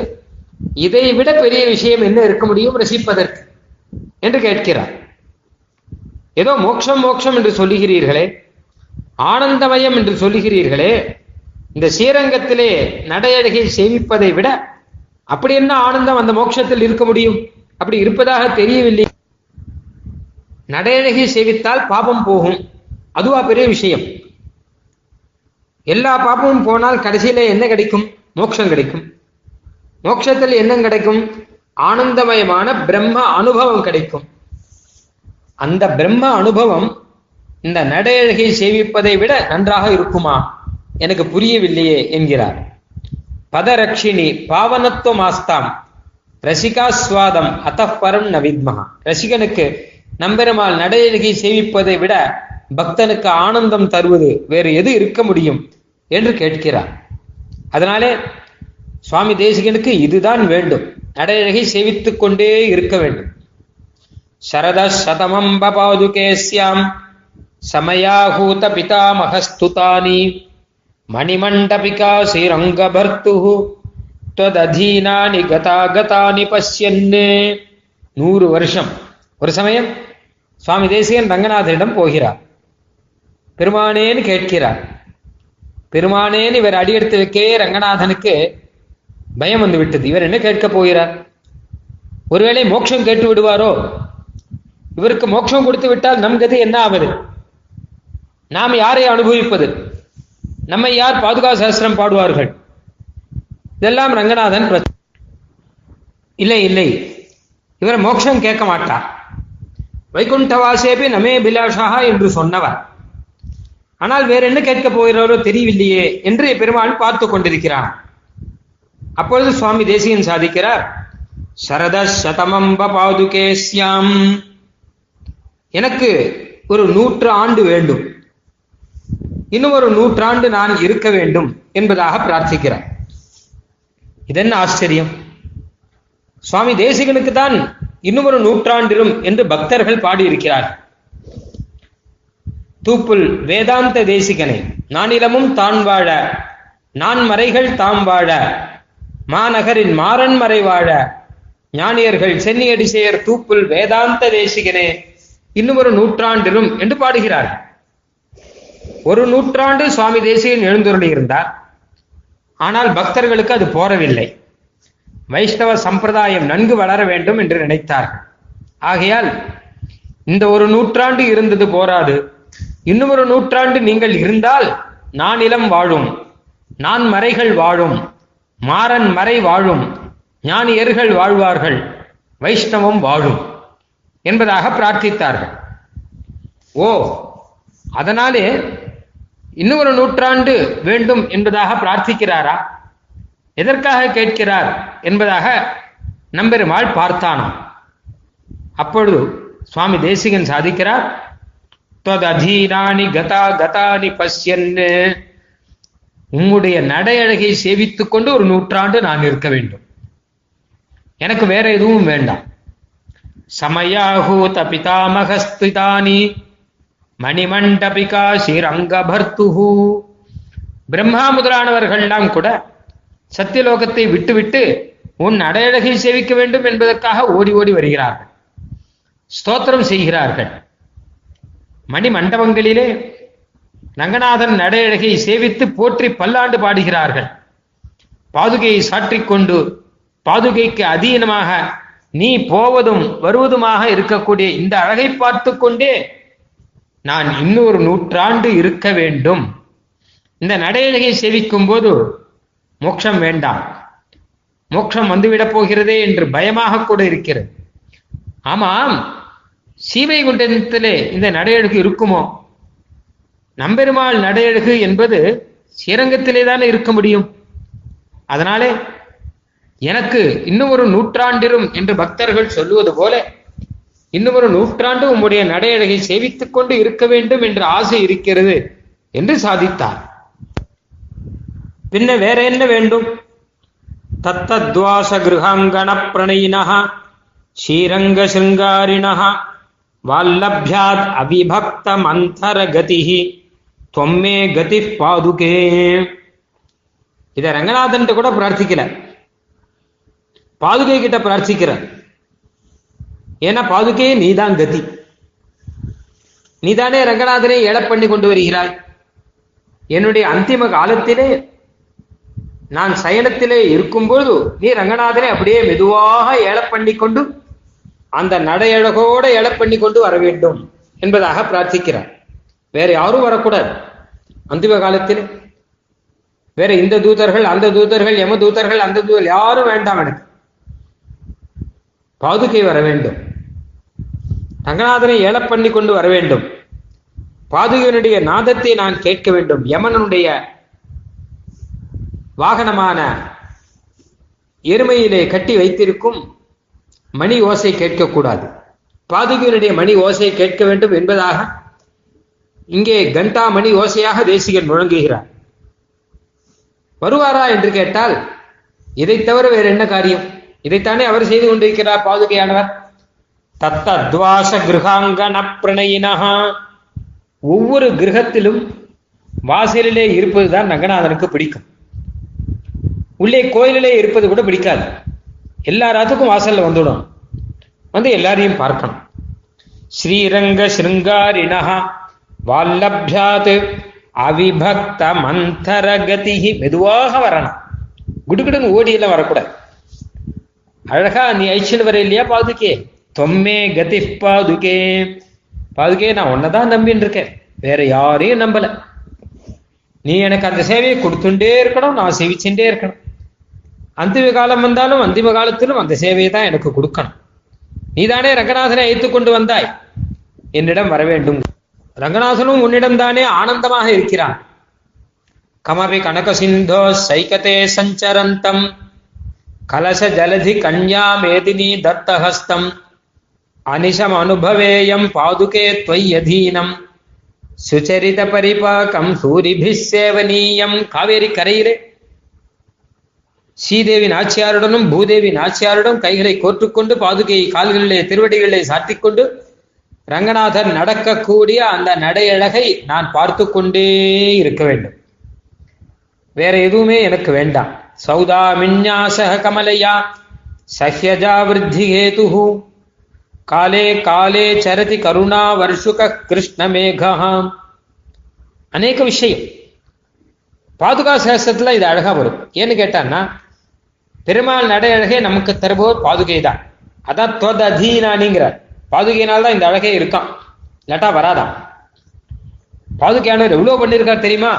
இதை விட பெரிய விஷயம் என்ன இருக்க முடியும்? ரசிப்பதற்கு என்று கேட்கிறார். ஏதோ மோட்சம் மோட்சம் என்று சொல்லுகிறீர்களே ஆனந்தமயம் என்று சொல்லுகிறீர்களே இந்த ஸ்ரீரங்கத்திலே நடையழகை சேவிப்பதை விட அப்படி என்ன ஆனந்தம் அந்த மோட்சத்தில் இருக்க முடியும்? அப்படி இருப்பதாக தெரியவில்லை. நடையழகை சேவித்தால் பாபம் போகும். அதுவா பெரிய விஷயம். எல்லா பாப்பமும் போனால் கடைசியில என்ன கிடைக்கும்? மோட்சம் கிடைக்கும். மோட்சத்தில் என்ன கிடைக்கும்? ஆனந்தமயமான பிரம்ம அனுபவம் கிடைக்கும். அந்த பிரம்ம அனுபவம் இந்த நடையழகை சேவிப்பதை விட நன்றாக இருக்குமா? எனக்கு புரியவில்லையே என்கிறார். பதரக்ஷிணி பாவனத்துவம் ஆஸ்தாம் ரசிகாஸ்வாதம் அத்தப்பரம் ந வித்மகா ரசிகனுக்கு நம்பெருமாள் நடையழகை சேவிப்பதை விட பக்தனுக்கு ஆனந்தம் தருவது வேறு எது இருக்க முடியும் என்று கேட்கிறார். அதனாலே சுவாமி தேசிகனுக்கு இதுதான் வேண்டும். நடையழகை சேவித்துக் கொண்டே இருக்க வேண்டும். சரத சதமம் சமயாகூத பிதாமகஸ்துதானி. மணிமண்டபிகா ஸ்ரீரங்கபர்த்து त्वदधीनानि கதாகதானி பசியன்னு நூறு வருஷம் ஒரு சமயம் சுவாமி தேசிகன் ரங்கநாதரிடம் போகிறார் பெருமானேன்னு கேட்கிறார் பெருமானேன்னு இவர் அடியெடுத்து வைக்கே ரங்கநாதனுக்கு பயம் வந்து விட்டது இவர் என்ன கேட்க போகிறார் ஒருவேளை மோட்சம் கேட்டு விடுவாரோ இவருக்கு மோட்சம் கொடுத்து விட்டால் நம் கதி என்ன ஆவது நாம் யாரை அனுபவிப்பது நம்மை யார் பாதுகா சாஸ்திரம் பாடுவார்கள்? இதெல்லாம் ரங்கநாதன் பிரச்சனை இல்லை இல்லை. இவர் மோட்சம் கேட்க மாட்டார் வைகுண்டவாசேபி நமே பிலாஷா என்று சொன்னவர். ஆனால் வேற என்ன கேட்க போகிறாரோ தெரியவில்லையே என்று பெருமாள் பார்த்து கொண்டிருக்கிறார். அப்பொழுது சுவாமி தேசியன் சாதிக்கிறார். சரத சதமம்ப பாதுகேஸ்யாம் எனக்கு ஒரு நூற்று ஆண்டு வேண்டும். இன்னும் ஒரு நூற்றாண்டு நான் இருக்க வேண்டும் என்பதாக பிரார்த்திக்கிறார் இதென்ன ஆச்சரியம்? சுவாமி தேசிகனுக்கு தான் இன்னும் ஒரு நூற்றாண்டிலும் என்று பக்தர்கள் பாடியிருக்கிறார். தூப்புல் வேதாந்த தேசிகனை நானிலமும் தான் வாழ நான் மறைகள் தாம் வாழ மாநகரின் மாறன் மறை வாழ ஞானியர்கள் சென்னியடிசையர் தூப்புல் வேதாந்த தேசிகனே இன்னும் ஒரு நூற்றாண்டிலும் என்று பாடுகிறார்கள். ஒரு நூற்றாண்டு சுவாமி தேசியன் எழுந்துருளி இருந்தார் ஆனால் பக்தர்களுக்கு அது போறவில்லை. வைஷ்ணவ சம்பிரதாயம் நன்கு வளர வேண்டும் என்று நினைத்தார்கள். ஆகையால் இந்த ஒரு நூற்றாண்டு இருந்தது போராது. இன்னும் ஒரு நூற்றாண்டு நீங்கள் இருந்தால் நான் இளம் வாழும் நான் மறைகள் வாழும் மாறன் மறை வாழும் ஞானியர்கள் வாழ்வார்கள் வைஷ்ணவம் வாழும் என்பதாக பிரார்த்தித்தார்கள். ஓ அதனாலே இன்னும் ஒரு நூற்றாண்டு வேண்டும் என்பதாக பிரார்த்திக்கிறாரா? எதற்காக கேட்கிறார் என்பதாக நம்பெருமாள் பார்த்தானாம் அப்பொழுது சுவாமி தேசிகன் சாதிக்கிறார். தொததீராணி கதா கதானி பஷ்யன்னு. உம்முடைய நடையழகை சேவித்துக் கொண்டு ஒரு நூற்றாண்டு நான் இருக்க வேண்டும். எனக்கு வேற எதுவும் வேண்டாம். சமயாகூத பிதாமகஸ்திதானி மணிமண்டபிகா ஸ்ரீரங்கபர்த்துஹு பிரம்மா முதலானவர்கள்லாம் கூட சத்தியலோகத்தை விட்டுவிட்டு உன் அடையழகை சேவிக்க வேண்டும் என்பதற்காக ஓடி ஓடி வருகிறார்கள். ஸ்தோத்திரம் செய்கிறார்கள். மணி மண்டபங்களிலே ரங்கநாதன் நடையழகை சேவித்து போற்றி பல்லாண்டு பாடுகிறார்கள். பாதுகையை சாற்றிக்கொண்டு பாதுகைக்கு அதீனமாக நீ போவதும் வருவதுமாக இருக்கக்கூடிய இந்த அழகை பார்த்து கொண்டே நான் இன்னொரு நூற்றாண்டு இருக்க வேண்டும். இந்த நடையழகை சேவிக்கும் போது மோட்சம் வேண்டாம். மோட்சம் வந்துவிடப் போகிறதே என்று பயமாக கூட இருக்கிறது. ஆமாம் சீவைகுண்டத்திலே இந்த நடையழகு இருக்குமோ? நம்பெருமாள் நடையழகு என்பது ஸ்ரீரங்கத்திலே தானே இருக்க முடியும். அதனாலே எனக்கு இன்னும் ஒரு நூற்றாண்டிரும் என்று பக்தர்கள் சொல்லுவது போல இன்னும் ஒரு நூற்றாண்டு உம்முடைய நடையழகை சேவித்துக் கொண்டு இருக்க வேண்டும் என்ற ஆசை இருக்கிறது என்று சாதித்தார். பின்ன வேற என்ன வேண்டும்? தத்தத்வாச கிருஹாங்கண பிரணயினா ஸ்ரீரங்க சிருங்காரிணः வல்லபியாத் அவிபக்த மந்தர கதி தொம்மே கதி பாதுகே. இத ரங்கநாதன் கூட பிரார்த்திக்கல. பாதுகை கிட்ட பிரார்த்திக்கிறார். ஏன்னா பாதுகையே நீதான் கதி. நீதானே ரங்கநாதனை எழ பண்ணி கொண்டு வருகிறாய். என்னுடைய அந்திம காலத்திலே நான் சயனத்திலே இருக்கும்போது நீ ரங்கநாதனை அப்படியே மெதுவாக ஏழ பண்ணி கொண்டு அந்த நடையழகோட ஏழ பண்ணி கொண்டு வர வேண்டும் என்பதாக பிரார்த்திக்கிறார். வேற யாரும் வரக்கூடாது. அந்திம காலத்திலே வேற இந்த தூதர்கள் அந்த தூதர்கள் எம தூதர்கள் அந்த தூதர்கள் யாரும் வேண்டாம் எனக்கு. பாதுகை வர வேண்டும். ரங்கநாதனை ஏழ பண்ணி கொண்டு வர வேண்டும். பாதுகனுடைய நாதத்தை நான் கேட்க வேண்டும். யமனுடைய வாகனமான எருமையிலே கட்டி வைத்திருக்கும் மணி ஓசை கேட்கக்கூடாது. பாதுகையினுடைய மணி ஓசை கேட்க வேண்டும் என்பதாக இங்கே கண்டா மணி ஓசையாக தேசிகன் முழங்குகிறார். வருவாரா என்று கேட்டால் இதை தவிர வேற என்ன காரியம்? இதைத்தானே அவர் செய்து கொண்டிருக்கிறார் பாதுகையானவர் தத்தத்வாச கிருகாங்கன பிரணயினஹா ஒவ்வொரு கிரகத்திலும் வாசலிலே இருப்பதுதான் ரங்கநாதனுக்கு பிடிக்கும். உள்ளே கோயிலிலே இருப்பது கூட பிடிக்காது. எல்லா ராத்துக்கும் வாசல்ல வந்துடும். வந்து எல்லாரையும் பார்க்கணும். ஸ்ரீரங்க சிருங்காரிணா வால்லப்யாத் அவிபக்த மந்தரகதி மெதுவாக வரணும். குடுகுடுன்னு ஓடியெல்லாம் வரக்கூடாது. அழகா நீ ஐச்சல் வர இல்லையா பாதுக்கே? தொம்மே கதி பாதுகே. பாதுகே நான் உன்னதான் நம்பின்னு இருக்கேன் வேற யாரையும் நம்பல. நீ எனக்கு அந்த சேவையை கொடுத்துட்டே இருக்கணும் நான் சேவிச்சுட்டே இருக்கணும். அந்திம காலம் வந்தாலும் அந்திம காலத்திலும் அந்த சேவையை தான் எனக்கு கொடுக்கணும். நீதானே ரங்கநாதனை அழைத்துக் கொண்டு வந்தாய். என்னிடம் வர வேண்டும். ரங்கநாதனும் உன்னிடம் தானே ஆனந்தமாக இருக்கிறான். கமபி கனக சிந்தோ சைகதே சஞ்சரந்தம். கலச ஜலதி கன்யா மேதினி தத்தஹஸ்தம். அனிஷம் அனுபவேயம் பாதுகே துவய்யதீனம் சுச்சரித பரிபாக்கம் சூரிபி சேவனீயம் காவேரி கரையிலே ஸ்ரீதேவி நாச்சியாருடனும் பூதேவி நாச்சியாருடன் கைகளை கோர்த்துக்கொண்டு பாதுகையை கால்களிலே திருவடிகளிலே சாத்திக்கொண்டு ரங்கநாதர் நடக்கக்கூடிய அந்த நடையழகை நான் பார்த்து கொண்டே இருக்க வேண்டும். வேற எதுவுமே எனக்கு வேண்டாம். சௌதா மின்யாசக கமலையா சஹ்யஜா விருத்தி ஹேது காலே காலே சரதி கருணா வருஷுக கிருஷ்ண மேகம் அநேக விஷயம் பாதுகா சேஷத்துல இது அழகா வரும். ஏன்னு கேட்டான்னா பெருமாள் நடை அழகே நமக்கு தருபவர் பாதுகை தான். அதான் தொத் அதீனானிங்கிறார் பாதுகையினால் தான் இந்த அழகே இருக்கான். இல்லாட்டா வராதான் பாதுகையானவர் எவ்வளவு பண்ணியிருக்கார் தெரியுமா?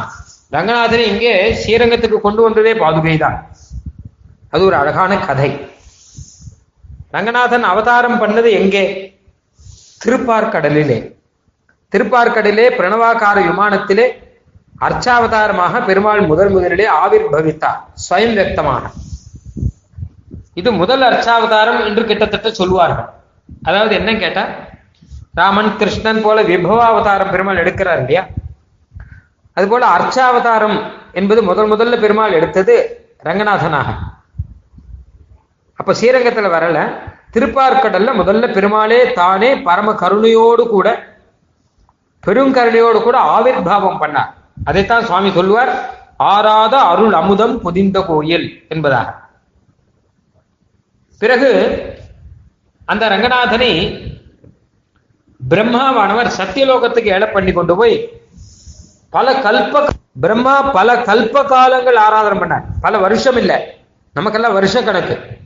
ரங்கநாதனை இங்கே ஸ்ரீரங்கத்துக்கு கொண்டு வந்ததே பாதுகை தான் அது ஒரு அழகான கதை. ரங்கநாதன் அவதாரம் பண்ணது எங்கே? திருப்பார்கடலிலே. திருப்பார்கடலிலே பிரணவாகார விமானத்திலே அர்ச்சாவதாரமாக பெருமாள் முதல் முதலிலே ஆவிர் பவித்தார் ஸ்வயம் வியக்தமாக இது முதல் அர்ச்சாவதாரம் என்று கிட்டத்தட்ட சொல்வார்கள் அதாவது என்ன கேட்டா ராமன் கிருஷ்ணன் போல விபவாவதாரம் பெருமாள் எடுக்கிறார் இல்லையா? அதுபோல அர்ச்சாவதாரம் என்பது முதல் முதல்ல பெருமாள் எடுத்தது ரங்கநாதனாக. அப்ப ஸ்ரீரங்கத்துல வரல. திருப்பார்கடல்ல முதல்ல பெருமாளே தானே பரம கருணையோடு கூட பெருங்கருணையோடு கூட ஆவிர்வாவம் பண்ணார். அதைத்தான் சுவாமி சொல்லுவார் ஆராத அருள் அமுதம் பொதிந்த கோயில் என்பதாக. பிறகு அந்த ரங்கநாதனை பிரம்மாவானவர் சத்தியலோகத்துக்கு ஏழை பண்ணி கொண்டு போய் பல கல்ப பிரம்மா பல கல்ப காலங்கள் ஆராதனை பண்ணார். பல வருஷம் இல்லை. நமக்கெல்லாம் வருஷ கணக்கு.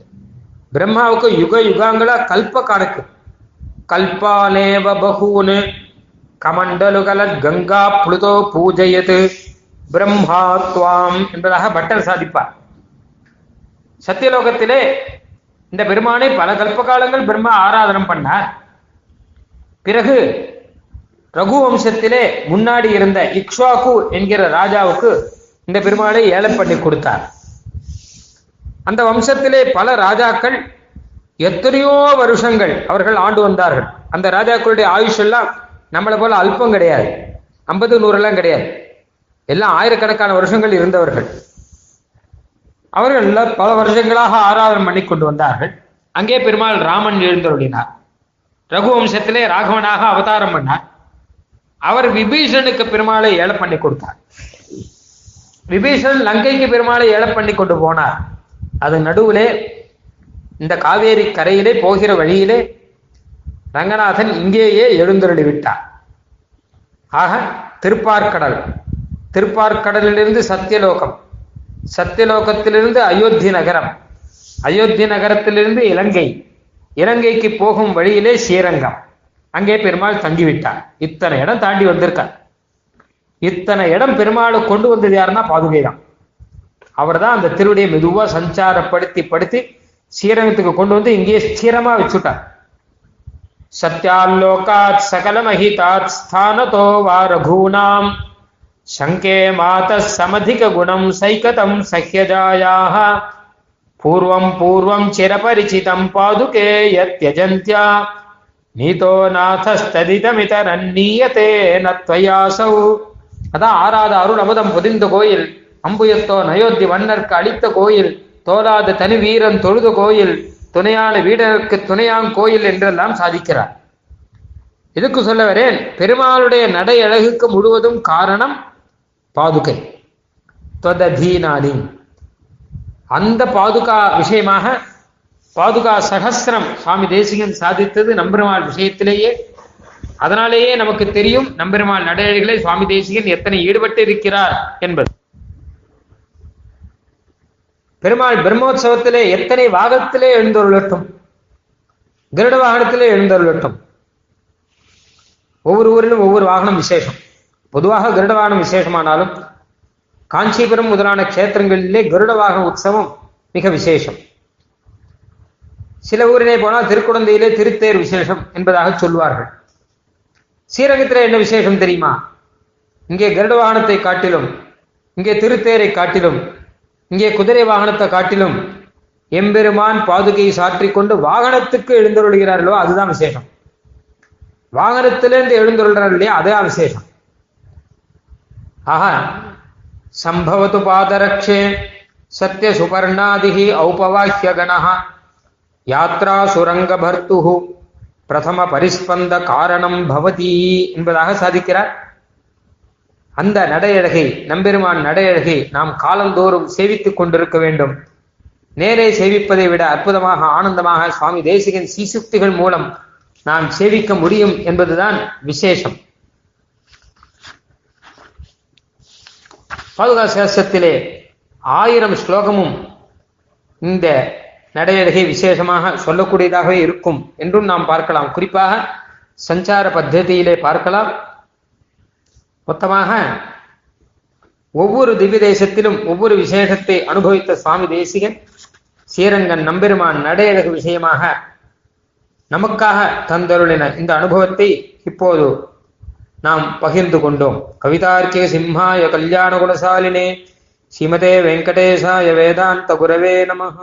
பிரம்மாவுக்கு யுக யுகாங்களா கல்ப கணக்கு கல்பானேவ பகூனு. கமண்டலுகல கங்கா புளுதோ பூஜையது. பிரம்மா துவாம் என்பதாக பட்டர் சாதிப்பார். சத்தியலோகத்திலே இந்த பெருமானை பல கல்ப காலங்கள் பிரம்மா ஆராதனம் பண்ணார். பிறகு ரகு வம்சத்திலே முன்னாடி இருந்த இக்ஷ்வாகு என்கிற ராஜாவுக்கு இந்த பெருமாளை ஏழை பண்ணி கொடுத்தார். அந்த வம்சத்திலே பல ராஜாக்கள் எத்தனையோ வருஷங்கள் அவர்கள் ஆண்டு வந்தார்கள். அந்த ராஜாக்களுடைய ஆயுஷ் எல்லாம் நம்மளை போல அல்பம் கிடையாது. ஐம்பது நூறெல்லாம் கிடையாது. எல்லாம் ஆயிரக்கணக்கான வருஷங்கள் இருந்தவர்கள். அவர்கள் பல வருஷங்களாக ஆராதனை பண்ணி கொண்டு வந்தார்கள். அங்கே பெருமாள் ராமன் எழுந்தருளினார். ரகுவம்சத்திலே ராகவனாக அவதாரம் பண்ணார். அவர் விபீஷனுக்கு பெருமாளை ஏழை பண்ணி கொடுத்தார். விபீஷன் லங்கைக்கு பெருமாளை ஏழை பண்ணி கொண்டு போனார். அது நடுவிலே இந்த காவேரி கரையிலே போகிற வழியிலே ரங்கநாதன் இங்கேயே எழுந்தருளி விட்டார் ஆக திருப்பார்கடல் திருப்பார்கடலிலிருந்து சத்தியலோகம் சத்தியலோகத்திலிருந்து அயோத்தி நகரம் அயோத்தி நகரத்திலிருந்து இலங்கை இலங்கைக்கு போகும் வழியிலே ஸ்ரீரங்கம். அங்கே பெருமாள் தங்கிவிட்டார். இத்தனை இடம் தாண்டி வந்திருக்கார். இத்தனை இடம் பெருமாளை கொண்டு வந்தது யாருன்னா பாதுகை தான் அவர் தான் அந்த திருவடியை மெதுவா சஞ்சாரப்படுத்தி படுத்தி ஸ்ரீரங்கத்துக்கு கொண்டு வந்து இங்கேயே ஸ்திரமா வச்சுட்டார். சத்யாலோகாத் சகலமஹிதாத் ஸ்தானதோ வா ரகூணாம் சங்கே மாத சமதிக குணம் சைகதம் சஹ்யஜாயாக. பூர்வம் பூர்வம் சிரபரிச்சிதம் பாதுகே யத்யஜந்த்யா. நீதோ நாதஸ்ததிதமிதரன்னீயதே நத்வயாசௌ. அதான் ஆறாத அருள் அமுதம் பொதிந்த கோயில். அம்புயத்தோ நயோத்தி வண்ணர்க்கு அளித்த கோயில் தோலாத தனி வீரன் தொழுத கோயில் துணையான வீடருக்கு துணையாங் கோயில் என்றெல்லாம் சாதிக்கிறார். எதுக்கு சொல்ல வரேன்? பெருமாளுடைய நடை அழகுக்கு முழுவதும் காரணம் பாதுகை. தொததீனானி அந்த பாதுகா விஷயமாக பாதுகா சகசிரம் சுவாமி தேசிகன் சாதித்தது நம்பெருமாள் விஷயத்திலேயே. அதனாலேயே நமக்கு தெரியும் நம்பெருமாள் நடையழகிலே சுவாமி தேசிகன் எத்தனை ஈடுபட்டு இருக்கிறார் என்பது. பெருமாள் பிரம்மோற்சவத்திலே எத்தனை வாகத்திலே எழுந்தருளட்டும்? கருட வாகனத்திலே எழுந்தருளட்டும். ஒவ்வொரு ஊரிலும் ஒவ்வொரு வாகனம் விசேஷம். பொதுவாக கருட வாகனம் விசேஷமானாலும் காஞ்சிபுரம் முதலான கஷேத்திரங்களிலே கருட வாகன உற்சவம் மிக விசேஷம். சில ஊரிலே போனால் திருக்குழந்தையிலே திருத்தேர் விசேஷம் என்பதாக சொல்வார்கள். ஸ்ரீரங்கத்தில் என்ன விசேஷம் தெரியுமா? இங்கே கருட வாகனத்தை காட்டிலும் இங்கே திருத்தேரை காட்டிலும் இங்கே குதிரை வாகனத்தை காட்டிலும் எம்பெருமான் பாதுகையை சாற்றி கொண்டு வாகனத்துக்கு எழுந்தருள்கிறார்களோ அதுதான் விசேஷம். வாகனத்திலிருந்து எழுந்தருள்றார் இல்லையா அதுதான் விசேஷம். ஆஹா சம்பவத்து பாதரக்ஷே சத்திய சுபர்ணாதிகி ஔபவாஹிய கணஹ யாத்ரா சுரங்க பர்த்து பிரதம பரிஸ்பந்த காரணம் பவதி என்பதாக சாதிக்கிறார். அந்த நடையழகை நம்பெருமான் நடையழகை நாம் காலந்தோறும் சேவித்துக் கொண்டிருக்க வேண்டும். நேரே சேவிப்பதை விட அற்புதமாக ஆனந்தமாக சுவாமி தேசிகன் சீசுக்திகள் மூலம் நாம் சேவிக்க முடியும் என்பதுதான் விசேஷம். பாதுகா ஆயிரம் ஸ்லோகமும் இந்த நடையழகை விசேஷமாக சொல்லக்கூடியதாகவே இருக்கும் என்றும் நாம் பார்க்கலாம். குறிப்பாக சஞ்சார பத்ததியிலே பார்க்கலாம். மொத்தமாக ஒவ்வொரு திவ்ய தேசத்திலும் ஒவ்வொரு விசேஷத்தை அனுபவித்த சுவாமி தேசிகன் ஸ்ரீரங்கன் நம்பெருமான் நடையழகு விஷயமாக நமக்காக தந்தருளின இந்த அனுபவத்தை இப்போது நாம் பகிர்ந்து கொண்டோம். கவிதார்க்கே சிம்ஹாய கல்யாண குணசாலினே ஸ்ரீமதே வெங்கடேசாய வேதாந்த குரவே நமஹ